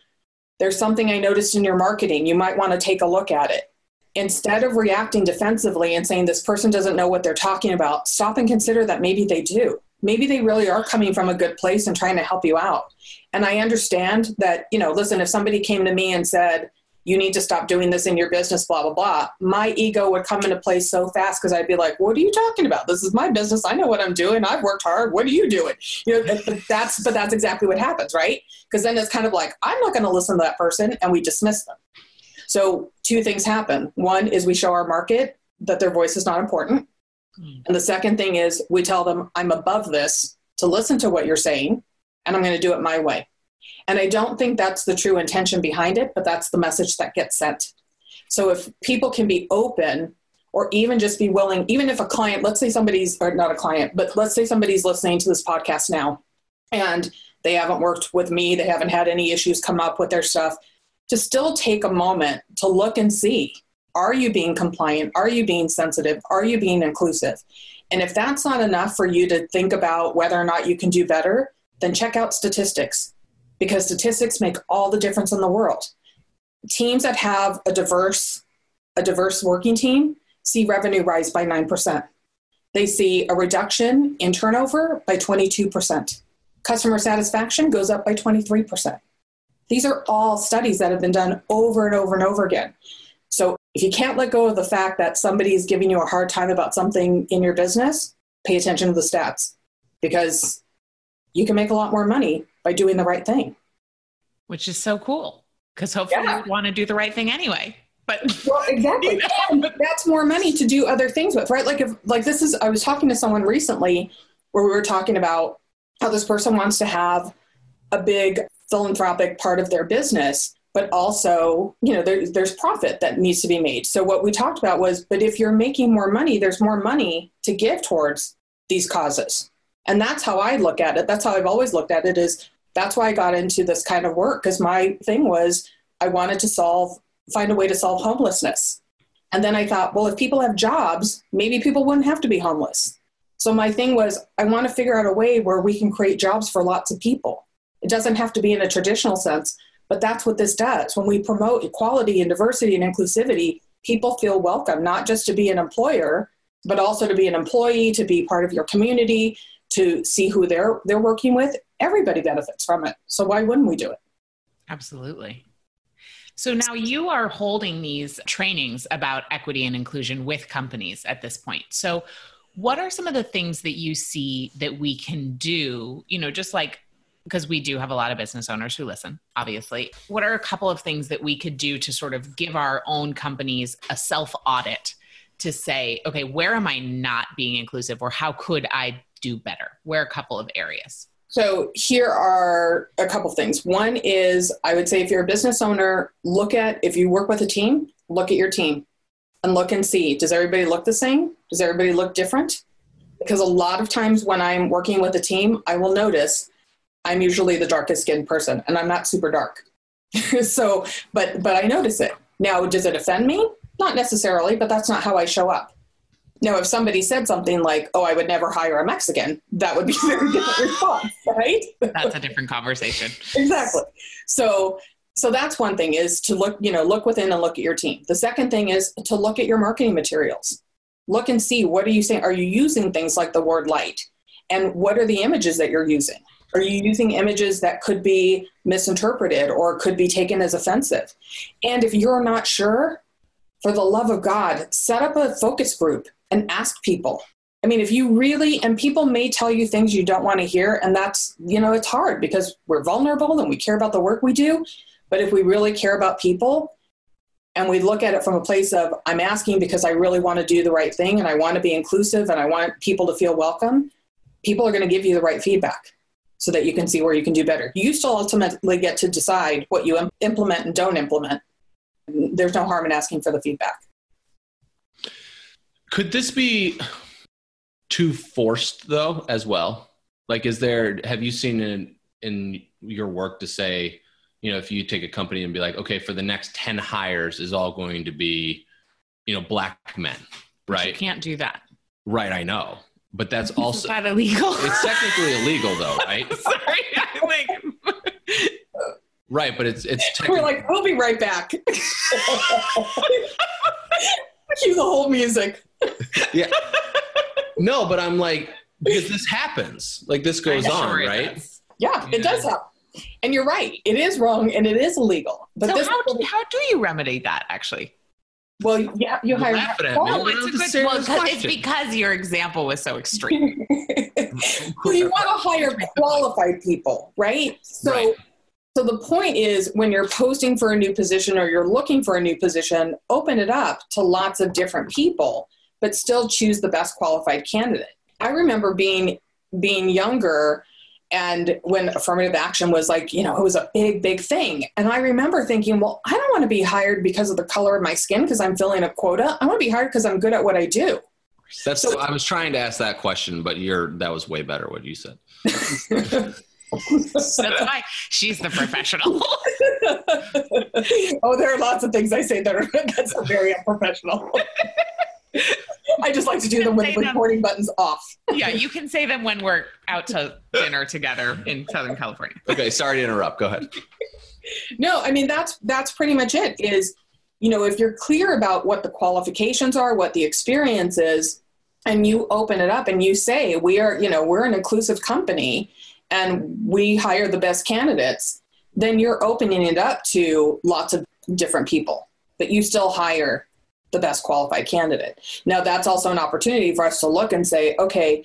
there's something I noticed in your marketing, you might want to take a look at it. Instead of reacting defensively and saying this person doesn't know what they're talking about, stop and consider that maybe they do maybe they really are coming from a good place and trying to help you out. And I understand that, you know, listen, if somebody came to me and said, you need to stop doing this in your business, blah, blah, blah, my ego would come into play so fast because I'd be like, what are you talking about? This is my business. I know what I'm doing. I've worked hard. What are you doing? You know, but that's, but that's exactly what happens, right? Because then it's kind of like, I'm not going to listen to that person and we dismiss them. So two things happen. One is we show our market that their voice is not important. Hmm. And the second thing is we tell them, I'm above this to listen to what you're saying, and I'm going to do it my way. And I don't think that's the true intention behind it, but that's the message that gets sent. So if people can be open or even just be willing, even if a client, let's say somebody's, or not a client, but let's say somebody's listening to this podcast now and they haven't worked with me, they haven't had any issues come up with their stuff, to still take a moment to look and see are you being compliant? Are you being sensitive? Are you being inclusive? And if that's not enough for you to think about whether or not you can do better, then check out statistics because statistics make all the difference in the world. Teams that have a diverse a diverse working team see revenue rise by 9%. They see a reduction in turnover by 22%. Customer satisfaction goes up by 23%. These are all studies that have been done over and over and over again. So if you can't let go of the fact that somebody is giving you a hard time about something in your business, pay attention to the stats because you can make a lot more money by doing the right thing. Which is so cool because hopefully Yeah. you want to do the right thing anyway. But Well, exactly. And that's more money to do other things with, right? Like if like this is I was talking to someone recently where we were talking about how this person wants to have a big philanthropic part of their business, but also, you know, there, there's profit that needs to be made. So what we talked about was, but if you're making more money, there's more money to give towards these causes. And that's how I look at it. That's how I've always looked at it is that's why I got into this kind of work because my thing was I wanted to solve find a way to solve homelessness. And then I thought, well, if people have jobs, maybe people wouldn't have to be homeless. So my thing was, I want to figure out a way where we can create jobs for lots of people. It doesn't have to be in a traditional sense, but that's what this does. When we promote equality and diversity and inclusivity, people feel welcome, not just to be an employer, but also to be an employee, to be part of your community, to see who they're they're working with. Everybody benefits from it. So why wouldn't we do it? Absolutely. So now you are holding these trainings about equity and inclusion with companies at this point. So what are some of the things that you see that we can do, you know, just like because we do have a lot of business owners who listen, obviously. What are a couple of things that we could do to sort of give our own companies a self audit to say, okay, where am I not being inclusive or how could I do better? Where a couple of areas? So here are a couple things. One is I would say if you're a business owner, look at if you work with a team, look at your team and look and see does everybody look the same? Does everybody look different? Because a lot of times when I'm working with a team, I will notice I'm usually the darkest skinned person and I'm not super dark. so, but but I notice it. Now, does it offend me? Not necessarily, but that's not how I show up. Now, if somebody said something like, "Oh, I would never hire a Mexican," that would be a very different response, right? That's a different conversation. exactly. So, so that's one thing is to look, you know, look within and look at your team. The second thing is to look at your marketing materials. Look and see what are you saying? Are you using things like the word light? And what are the images that you're using? Are you using images that could be misinterpreted or could be taken as offensive? And if you're not sure, for the love of God, set up a focus group and ask people. I mean, if you really, and people may tell you things you don't want to hear, and that's, you know, it's hard because we're vulnerable and we care about the work we do. But if we really care about people and we look at it from a place of, I'm asking because I really want to do the right thing and I want to be inclusive and I want people to feel welcome, people are going to give you the right feedback so that you can see where you can do better. You still ultimately get to decide what you implement and don't implement there's no harm in asking for the feedback. Could this be too forced though as well? Like is there have you seen in in your work to say, you know, if you take a company and be like, okay, for the next 10 hires is all going to be, you know, black men, right? you can't do that. Right, I know. But that's also Is that illegal? it's technically illegal though, right? Sorry. I'm like Right, but it's it's we're like, we'll be right back. Cue the whole music. yeah. No, but I'm like because this happens. Like this goes on, right? does. Yeah, it does happen. And you're right. It is wrong and it is illegal. But So this how, how do you remedy that actually? well, yeah, you hire laughing well, Oh, it's, a good, well, it's because your example was so extreme. well, you want to hire qualified people, right? So, Right. So the point is, when you're posting for a new position or you're looking for a new position, open it up to lots of different people, but still choose the best qualified candidate. I remember being being younger. And when affirmative action was like, you know, it was a big, big thing. And I remember thinking, well, I don't want to be hired because of the color of my skin because I'm filling a quota. I want to be hired because I'm good at what I do. That's So- I was trying to ask that question, but you're that was way better what you said. That's why she's the professional. oh, there are lots of things I say that are that's very unprofessional. I just like to do them with Say the them. recording buttons off. yeah, you can say them when we're out to dinner together in Southern California. Okay, sorry to interrupt. Go ahead. No, I mean that's that's pretty much it. Is you know if you're clear about what the qualifications are, what the experience is, and you open it up and you say we are you know we're an inclusive company and we hire the best candidates, then you're opening it up to lots of different people, but you still hire the best qualified candidate. Now that's also an opportunity for us to look and say, okay,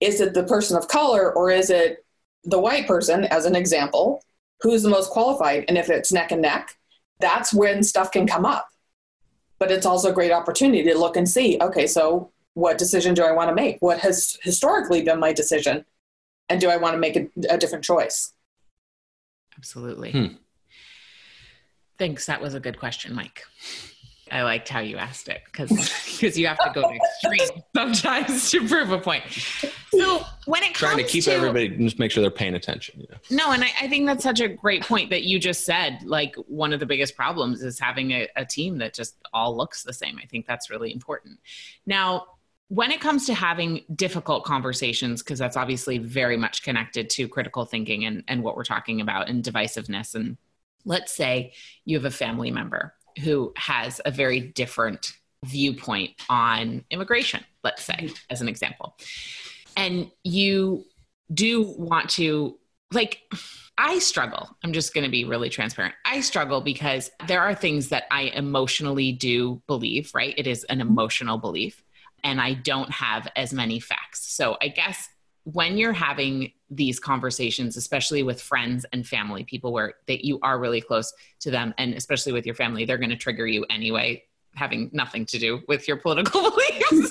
is it the person of color or is it the white person, as an example, who's the most qualified? And if it's neck and neck, that's when stuff can come up. But it's also a great opportunity to look and see, okay, so what decision do I want to make? What has historically been my decision? And do I want to make a, a different choice? Absolutely. Hmm. Thanks. That was a good question, Mike. I liked how you asked it because because you have to go to extreme sometimes to prove a point. So when it comes to Trying to keep everybody just make sure they're paying attention. You know? No, and I, I think that's such a great point that you just said. Like, one of the biggest problems is having a, a team that just all looks the same. I think that's really important. Now, when it comes to having difficult conversations, because that's obviously very much connected to critical thinking and, and what we're talking about and divisiveness. And let's say you have a family member who has a very different viewpoint on immigration, let's say, mm-hmm. as an example. And you do want to, like, I struggle. I'm just going to be really transparent. I struggle because there are things that I emotionally do believe, right? It is an mm-hmm. emotional belief, and I don't have as many facts. So I guess when you're having these conversations especially with friends and family people where that you are really close to them and especially with your family they're going to trigger you anyway having nothing to do with your political beliefs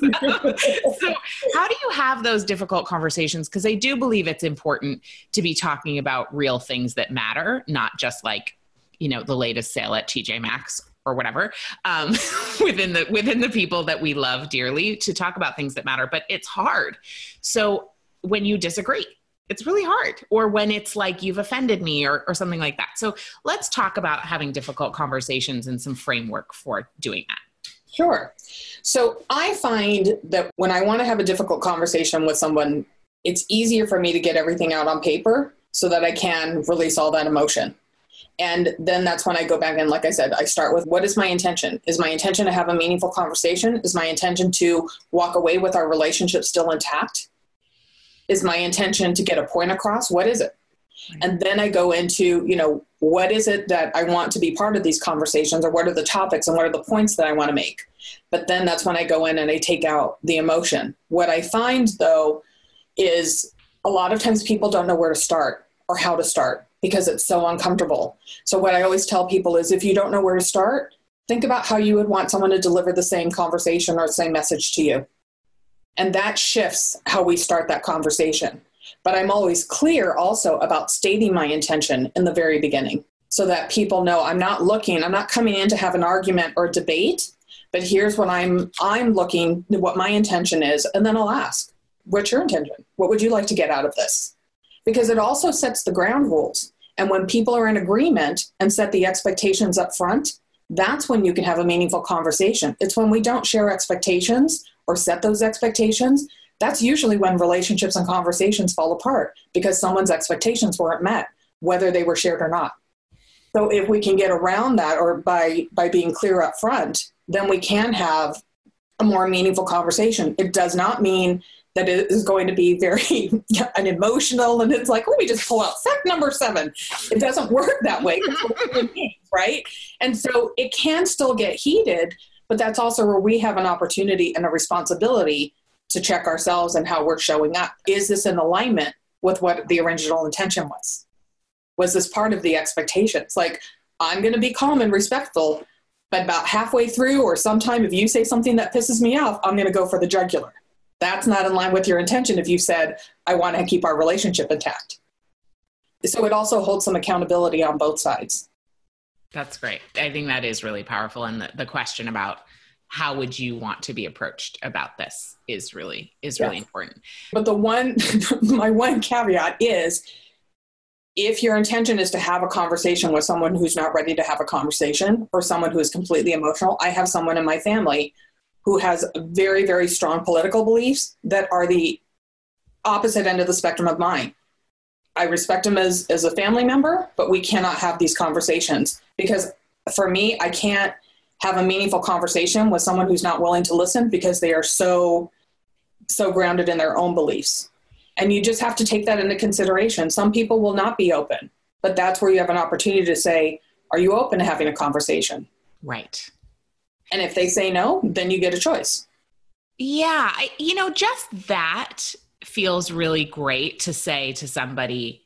so how do you have those difficult conversations because i do believe it's important to be talking about real things that matter not just like you know the latest sale at tj maxx or whatever um, within the within the people that we love dearly to talk about things that matter but it's hard so when you disagree. It's really hard, or when it's like you've offended me, or, or something like that. So, let's talk about having difficult conversations and some framework for doing that. Sure. So, I find that when I want to have a difficult conversation with someone, it's easier for me to get everything out on paper so that I can release all that emotion. And then that's when I go back and, like I said, I start with what is my intention? Is my intention to have a meaningful conversation? Is my intention to walk away with our relationship still intact? is my intention to get a point across? What is it? And then I go into, you know, what is it that I want to be part of these conversations or what are the topics and what are the points that I want to make? But then that's when I go in and I take out the emotion. What I find though is a lot of times people don't know where to start or how to start because it's so uncomfortable. So what I always tell people is if you don't know where to start, think about how you would want someone to deliver the same conversation or the same message to you. And that shifts how we start that conversation. But I'm always clear also about stating my intention in the very beginning so that people know I'm not looking, I'm not coming in to have an argument or debate, but here's what I'm I'm looking what my intention is and then I'll ask, what's your intention? What would you like to get out of this? Because it also sets the ground rules. And when people are in agreement and set the expectations up front, that's when you can have a meaningful conversation. It's when we don't share expectations or set those expectations, that's usually when relationships and conversations fall apart because someone's expectations weren't met, whether they were shared or not. So if we can get around that or by by being clear up front, then we can have a more meaningful conversation. It does not mean that is going to be very an emotional and it's like, let me just pull out fact number seven. It doesn't work that way, right? And so it can still get heated, but that's also where we have an opportunity and a responsibility to check ourselves and how we're showing up. Is this in alignment with what the original intention was? Was this part of the expectations? Like, I'm going to be calm and respectful, but about halfway through, or sometime if you say something that pisses me off, I'm going to go for the jugular. That's not in line with your intention if you said, I want to keep our relationship intact. So it also holds some accountability on both sides. That's great. I think that is really powerful. And the, the question about how would you want to be approached about this is really is really important. But the one my one caveat is if your intention is to have a conversation with someone who's not ready to have a conversation or someone who is completely emotional, I have someone in my family who has very, very strong political beliefs that are the opposite end of the spectrum of mine. I respect him as, as a family member, but we cannot have these conversations because for me, I can't have a meaningful conversation with someone who's not willing to listen because they are so so grounded in their own beliefs. And you just have to take that into consideration. Some people will not be open, but that's where you have an opportunity to say, are you open to having a conversation? Right. And if they say no, then you get a choice. Yeah, I, you know, just that feels really great to say to somebody,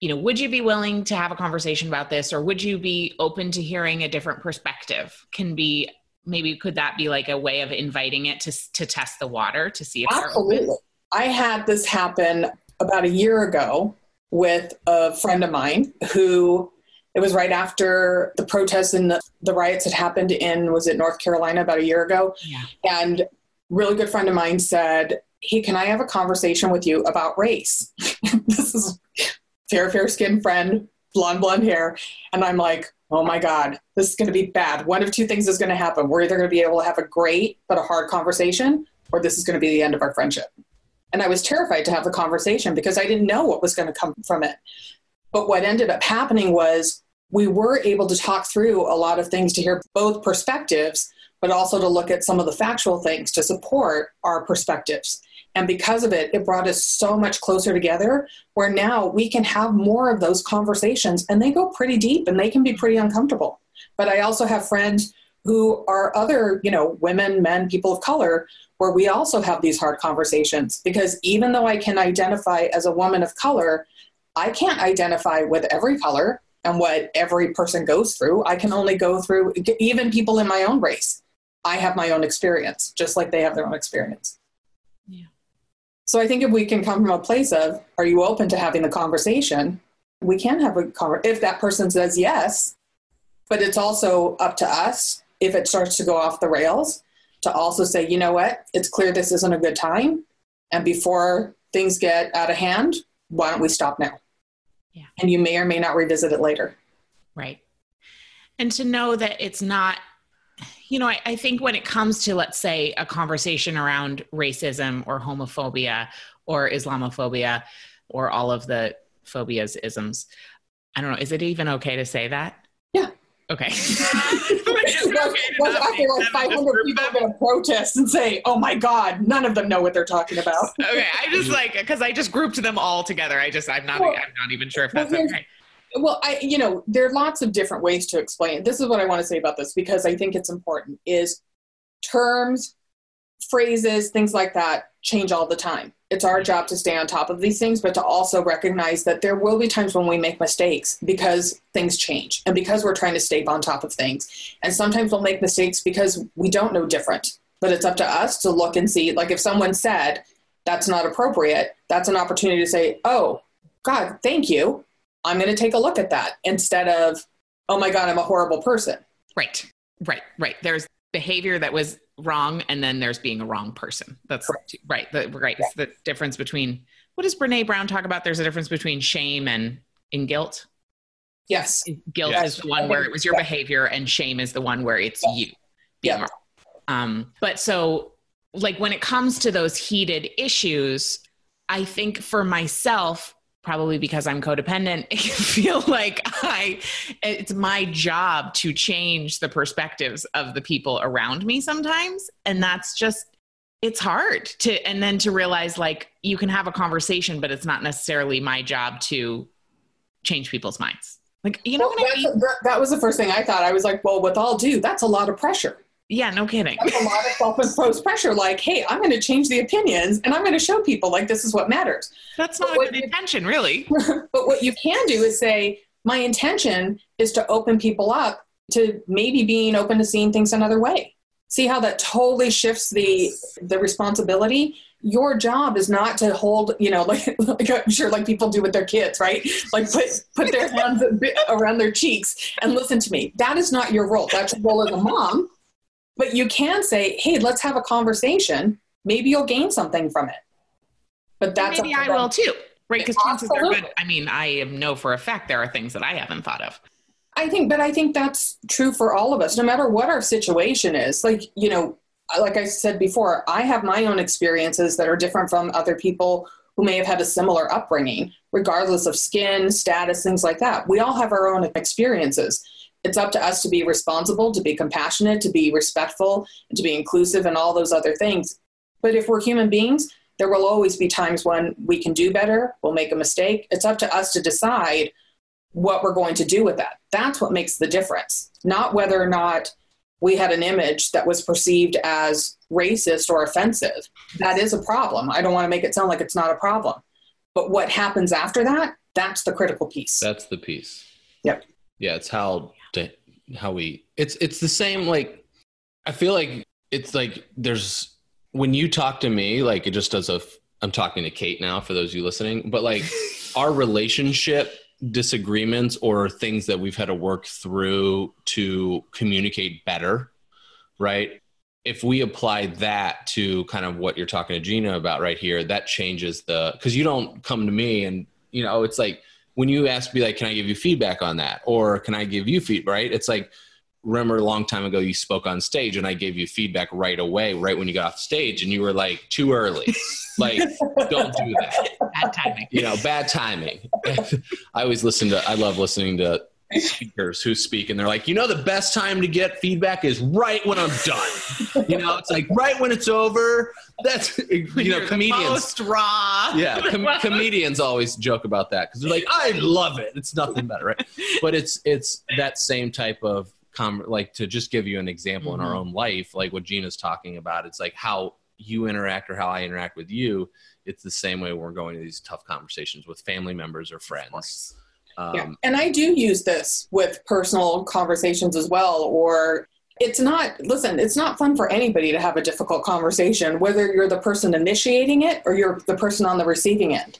you know, would you be willing to have a conversation about this or would you be open to hearing a different perspective? Can be maybe could that be like a way of inviting it to to test the water to see if Absolutely. I had this happen about a year ago with a friend of mine who it was right after the protests and the, the riots had happened in was it North Carolina about a year ago. Yeah. And really good friend of mine said, hey, can I have a conversation with you about race? this is fair, fair skinned friend, blonde, blonde hair. And I'm like, oh my God, this is going to be bad. One of two things is going to happen. We're either going to be able to have a great but a hard conversation, or this is going to be the end of our friendship. And I was terrified to have the conversation because I didn't know what was going to come from it. But what ended up happening was we were able to talk through a lot of things to hear both perspectives, but also to look at some of the factual things to support our perspectives. And because of it, it brought us so much closer together where now we can have more of those conversations and they go pretty deep and they can be pretty uncomfortable. But I also have friends who are other, you know, women, men, people of color, where we also have these hard conversations. Because even though I can identify as a woman of color, I can't identify with every color and what every person goes through. I can only go through, even people in my own race. I have my own experience, just like they have their own experience. Yeah. So I think if we can come from a place of, are you open to having the conversation? We can have a conversation. If that person says yes, but it's also up to us if it starts to go off the rails to also say, you know what, it's clear this isn't a good time. And before things get out of hand, why don't we stop now? Yeah. And you may or may not revisit it later. Right. And to know that it's not you know, I, I, think when it comes to, let's say, a conversation around racism or homophobia or Islamophobia or all of the phobias isms, I don't know, is it even okay to say that? Yeah. Okay. well, well, after like 500 people are going to protest and say, oh my God, none of them know what they're talking about. okay. I just like, because I just grouped them all together. I just, I'm not, well, I'm not even sure if that's well, okay well i you know there are lots of different ways to explain it this is what i want to say about this because i think it's important is terms phrases things like that change all the time it's our job to stay on top of these things but to also recognize that there will be times when we make mistakes because things change and because we're trying to stay on top of things and sometimes we'll make mistakes because we don't know different but it's up to us to look and see like if someone said that's not appropriate that's an opportunity to say oh god thank you I'm going to take a look at that instead of, oh my God, I'm a horrible person. Right, right, right. There's behavior that was wrong, and then there's being a wrong person. That's right. right. The, right. It's the difference between what does Brene Brown talk about? There's a difference between shame and in guilt. Yes. Guilt yes. is the one where it was your yeah. behavior, and shame is the one where it's you. Yeah. Um, but so, like, when it comes to those heated issues, I think for myself, probably because I'm codependent, I feel like I it's my job to change the perspectives of the people around me sometimes. And that's just it's hard to and then to realize like you can have a conversation, but it's not necessarily my job to change people's minds. Like, you know well, what I mean? That was the first thing I thought. I was like, well, with all due, that's a lot of pressure. Yeah, no kidding. That's a lot of self-imposed pressure. Like, hey, I'm going to change the opinions, and I'm going to show people like this is what matters. That's not but a good intention, really. but what you can do is say, my intention is to open people up to maybe being open to seeing things another way. See how that totally shifts the the responsibility. Your job is not to hold, you know, like, like I'm sure like people do with their kids, right? Like put put their hands around their cheeks and listen to me. That is not your role. That's your role as a mom but you can say, hey, let's have a conversation. Maybe you'll gain something from it. But that's maybe I will too, right? Because chances are good. I mean, I know for a fact there are things that I haven't thought of. I think, but I think that's true for all of us, no matter what our situation is. Like, you know, like I said before, I have my own experiences that are different from other people who may have had a similar upbringing, regardless of skin, status, things like that. We all have our own experiences it's up to us to be responsible, to be compassionate, to be respectful, and to be inclusive, and all those other things. But if we're human beings, there will always be times when we can do better, we'll make a mistake. It's up to us to decide what we're going to do with that. That's what makes the difference, not whether or not we had an image that was perceived as racist or offensive. That is a problem. I don't want to make it sound like it's not a problem. But what happens after that, that's the critical piece. That's the piece. Yep. Yeah, it's how to how we it's it's the same like I feel like it's like there's when you talk to me like it just does a I'm talking to Kate now for those of you listening, but like our relationship disagreements or things that we've had to work through to communicate better, right? If we apply that to kind of what you're talking to Gina about right here, that changes the because you don't come to me and you know it's like when you ask me like, can I give you feedback on that? Or can I give you feedback? Right. It's like, remember a long time ago you spoke on stage and I gave you feedback right away, right when you got off stage, and you were like, too early. like, don't do that. Bad timing. You know, bad timing. I always listen to, I love listening to speakers who speak and they're like, you know, the best time to get feedback is right when I'm done. you know, it's like right when it's over. That's you know, comedians. Most raw. Yeah, com- comedians always joke about that because they're like, I love it. It's nothing better, right? But it's it's that same type of com- like to just give you an example in our mm-hmm. own life, like what Gina's talking about. It's like how you interact or how I interact with you. It's the same way we're going to these tough conversations with family members or friends. Um, Yeah. And I do use this with personal conversations as well. Or it's not, listen, it's not fun for anybody to have a difficult conversation, whether you're the person initiating it or you're the person on the receiving end.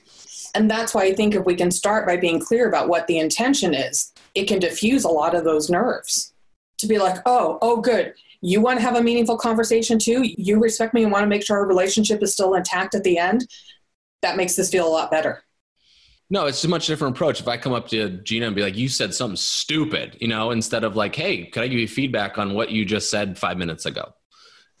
And that's why I think if we can start by being clear about what the intention is, it can diffuse a lot of those nerves. To be like, oh, oh, good. You want to have a meaningful conversation too? You respect me and want to make sure our relationship is still intact at the end? That makes this feel a lot better. No, it's a much different approach. If I come up to Gina and be like, "You said something stupid," you know, instead of like, "Hey, could I give you feedback on what you just said five minutes ago?"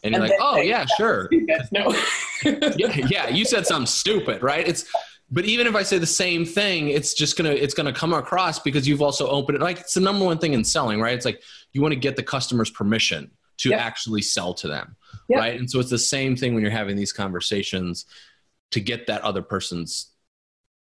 And you're like, "Oh yeah, sure, No. yeah, yeah, you said something stupid, right?" It's but even if I say the same thing, it's just gonna it's gonna come across because you've also opened it. Like it's the number one thing in selling, right? It's like you want to get the customer's permission to Yep. actually sell to them, Yep. right? And so it's the same thing when you're having these conversations to get that other person's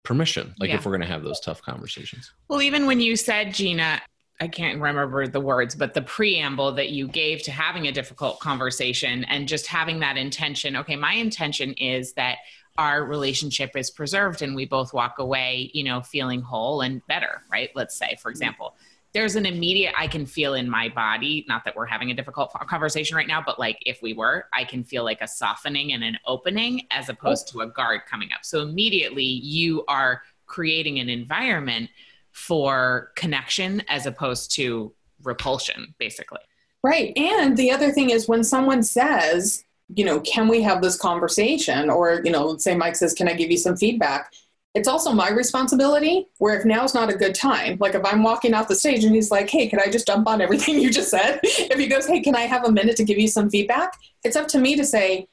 permission. Like Yeah. if we're gonna have those tough conversations. Well, even when you said, Gina, I can't remember the words, but the preamble that you gave to having a difficult conversation and just having that intention. Okay, my intention is that our relationship is preserved and we both walk away, you know, feeling whole and better, right? Let's say, for mm-hmm. example, there's an immediate I can feel in my body, not that we're having a difficult conversation right now, but like if we were, I can feel like a softening and an opening as opposed to a guard coming up. So immediately you are creating an environment for connection as opposed to repulsion, basically. Right. And the other thing is when someone says, you know, can we have this conversation? Or, you know, let's say Mike says, can I give you some feedback? It's also my responsibility where if now's not a good time, like if I'm walking off the stage and he's like, hey, can I just dump on everything you just said? If he goes, hey, can I have a minute to give you some feedback? It's up to me to say,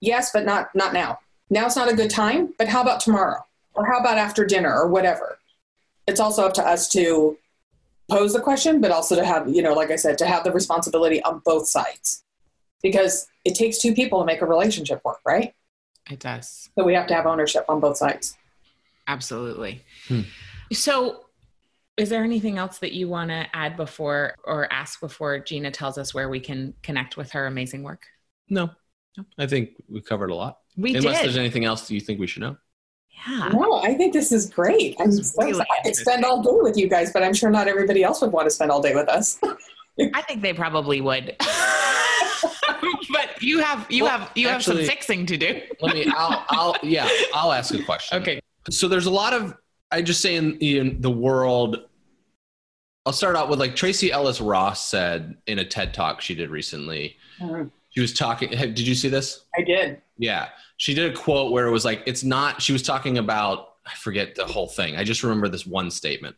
yes, but not not now. Now's not a good time, but how about tomorrow? Or how about after dinner or whatever? It's also up to us to pose the question, but also to have, you know, like I said, to have the responsibility on both sides. Because it takes two people to make a relationship work, right? It does. So we have to have ownership on both sides. Absolutely. Hmm. So, is there anything else that you want to add before or ask before Gina tells us where we can connect with her amazing work? No, I think we covered a lot. We Unless did. there's anything else that you think we should know. yeah. No, I think this is great. I'm so really excited. I could spend all day with you guys, but I'm sure not everybody else would want to spend all day with us. I think they probably would. but you have you Well, have you have some fixing to do. Let me. I'll. I'll. Yeah. I'll ask a question. Okay. So there's a lot of. I just say in, in the world. I'll start out with like Tracee Ellis Ross said in a TED talk she did recently. Uh-huh. She was talking. Did you see this? I did. Yeah. She did a quote where it was like, it's not, she was talking about, I forget the whole thing. I just remember this one statement,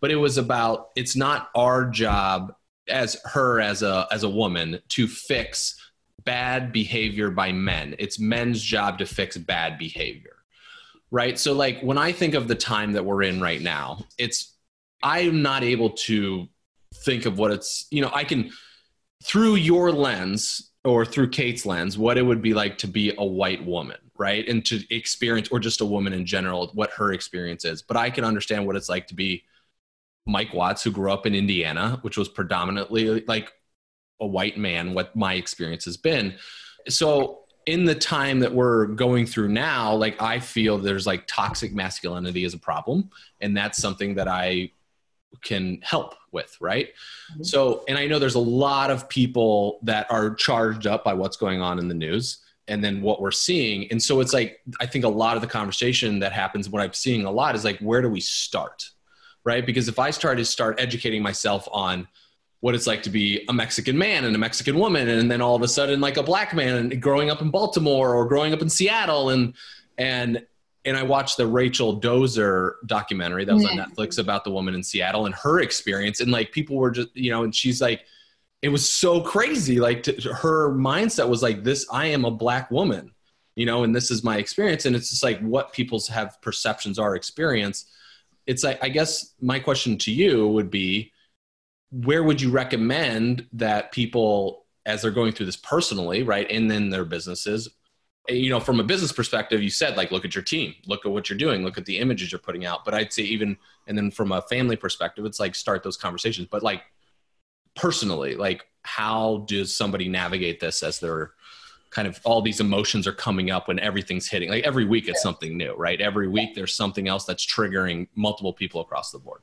but it was about, it's not our job as her, as a, as a woman to fix bad behavior by men. It's men's job to fix bad behavior. Right. So like when I think of the time that we're in right now, it's, I'm not able to think of what it's, you know, I can, through your lens or through Kate's lens, what it would be like to be a white woman, right? And to experience, or just a woman in general, what her experience is. But I can understand what it's like to be Mike Watts, who grew up in Indiana, which was predominantly like a white man, what my experience has been. So, in the time that we're going through now, like I feel there's like toxic masculinity is a problem. And that's something that I can help with, right? Mhm. So, and I know there's a lot of people that are charged up by what's going on in the news and then what we're seeing. And so it's like, I think a lot of the conversation that happens, what I'm seeing a lot is like, where do we start? Right? Because if I start to start educating myself on what it's like to be a Mexican man and a Mexican woman, and then all of a sudden like a black man growing up in Baltimore or growing up in Seattle and, and, and I watched the Rachel Dolezal documentary that was on Netflix about the woman in Seattle and her experience. And like people were just, you know, and she's like, it was so crazy. Like to, her mindset was like, this, I am a black woman, you know, and this is my experience. And it's just like what people's have perceptions are experience. it's like I guess my question to you would be where would you recommend that people as they're going through this personally, right? And then their businesses, you know, from a business perspective, you said like look at your team, look at what you're doing, look at the images you're putting out. But I'd say even and then from a family perspective, it's like start those conversations. But like personally, like how does somebody navigate this as they're kind of all these emotions are coming up when everything's hitting like every week it's something new right every week there's something else that's triggering multiple people across the board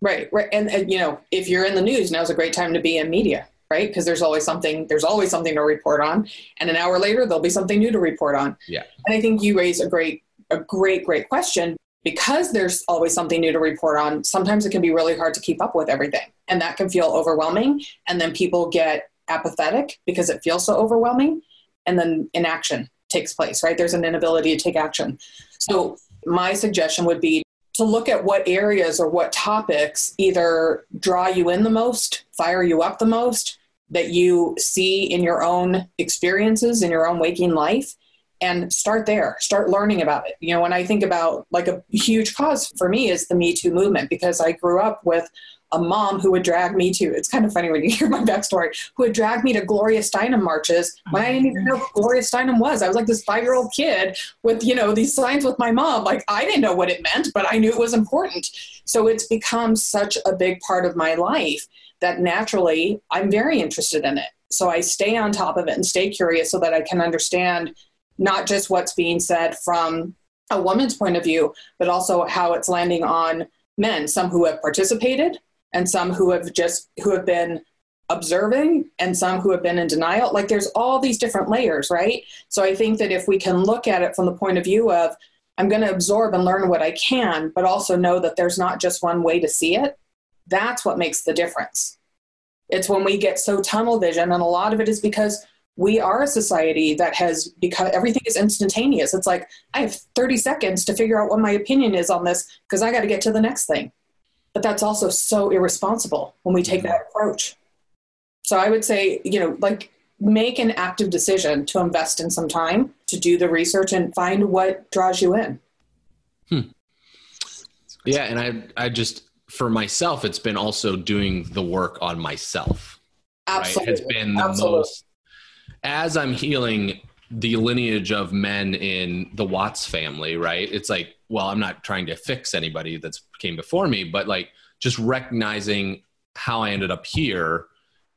right right and, and you know if you're in the news now's a great time to be in media right because there's always something there's always something to report on and an hour later there'll be something new to report on yeah and i think you raise a great a great great question because there's always something new to report on sometimes it can be really hard to keep up with everything and that can feel overwhelming and then people get apathetic because it feels so overwhelming and then inaction takes place, right? There's an inability to take action. So, my suggestion would be to look at what areas or what topics either draw you in the most, fire you up the most, that you see in your own experiences, in your own waking life, and start there. Start learning about it. You know, when I think about like a huge cause for me is the Me Too movement because I grew up with a mom who would drag me to it's kind of funny when you hear my backstory who would drag me to gloria steinem marches when i didn't even know who gloria steinem was. I was like this five year old kid with you know these signs with my mom. Like i didn't know what it meant but i knew it was important. So it's become such a big part of my life that naturally i'm very interested in it. So i stay on top of it and stay curious so that i can understand not just what's being said from a woman's point of view but also how it's landing on men some who have participated and some who have just who have been observing and some who have been in denial. Like there's all these different layers right? So i think that if we can look at it from the point of view of i'm going to absorb and learn what i can but also know that there's not just one way to see it that's what makes the difference. It's when we get so tunnel vision and a lot of it is because we are a society that has become everything is instantaneous. It's like i have 30 seconds to figure out what my opinion is on this because i got to get to the next thing but that's also so irresponsible when we take that approach. So I would say, you know, like make an active decision to invest in some time to do the research and find what draws you in. Hmm. Yeah, and I I just for myself it's been also doing the work on myself. Absolutely. Right? Has been the Absolutely. most as I'm healing the lineage of men in the Watts family, right? It's like well, I'm not trying to fix anybody that's came before me, but like just recognizing how I ended up here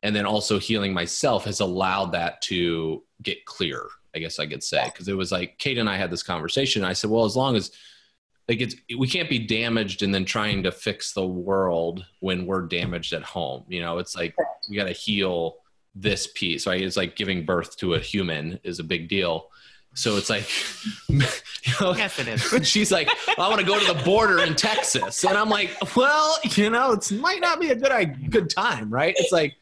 and then also healing myself has allowed that to get clear, I guess I could say. Because it was like Kate and I had this conversation. I said, well, as long as like it's we can't be damaged and then trying to fix the world when we're damaged at home. You know, it's like we gotta heal this piece. Right. It's like giving birth to a human is a big deal. So it's like, you know, yes, it is. she's like, I want to go to the border in Texas, and I'm like, well, you know, it might not be a good good time, right? It's like,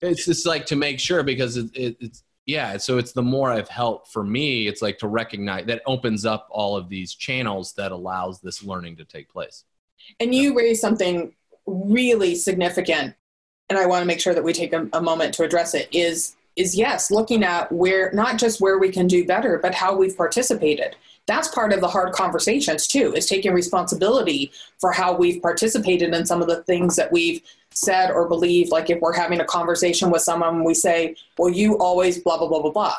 it's just like to make sure because it, it, it's yeah. So it's the more I've helped for me, it's like to recognize that opens up all of these channels that allows this learning to take place. And you raised something really significant, and I want to make sure that we take a, a moment to address it. Is is yes, looking at where not just where we can do better, but how we've participated. That's part of the hard conversations too, is taking responsibility for how we've participated in some of the things that we've said or believed. Like if we're having a conversation with someone, we say, Well, you always blah, blah, blah, blah, blah.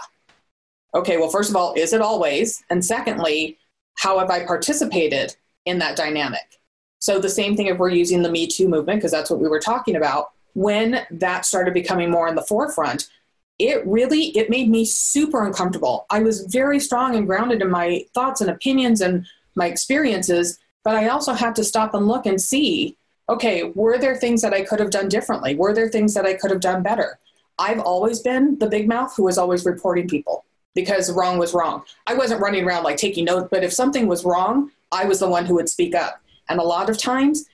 Okay, well, first of all, is it always? And secondly, how have I participated in that dynamic? So the same thing if we're using the Me Too movement, because that's what we were talking about. When that started becoming more in the forefront, it really it made me super uncomfortable. I was very strong and grounded in my thoughts and opinions and my experiences but i also had to stop and look and see okay were there things that i could have done differently? Were there things that i could have done better? I've always been the big mouth who was always reporting people because wrong was wrong. I wasn't running around like taking notes but if something was wrong i was the one who would speak up. And a lot of times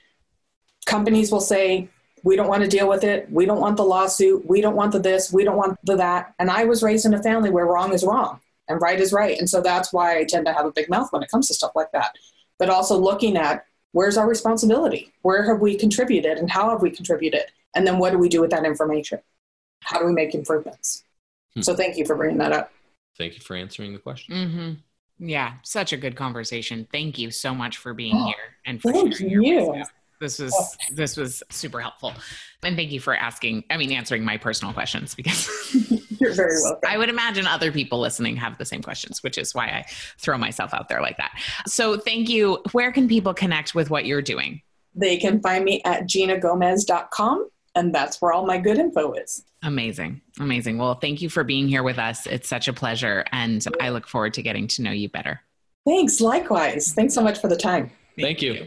companies will say we don't want to deal with it. We don't want the lawsuit. We don't want the this. We don't want the that. And I was raised in a family where wrong is wrong and right is right. And so that's why I tend to have a big mouth when it comes to stuff like that. But also looking at where's our responsibility? Where have we contributed and how have we contributed? And then what do we do with that information? How do we make improvements? Hmm. So thank you for bringing that up. Thank you for answering the question. Mm-hmm. Yeah, such a good conversation. Thank you so much for being here. and for Thank sharing your you. wisdom. This was this was super helpful. And thank you for asking, I mean answering my personal questions because You're very welcome. I would imagine other people listening have the same questions, which is why I throw myself out there like that. So thank you. Where can people connect with what you're doing? They can find me at ginagomez.com, and that's where all my good info is. Amazing. Amazing. Well, thank you for being here with us. It's such a pleasure. And I look forward to getting to know you better. Thanks, likewise. Thanks so much for the time. Thank you.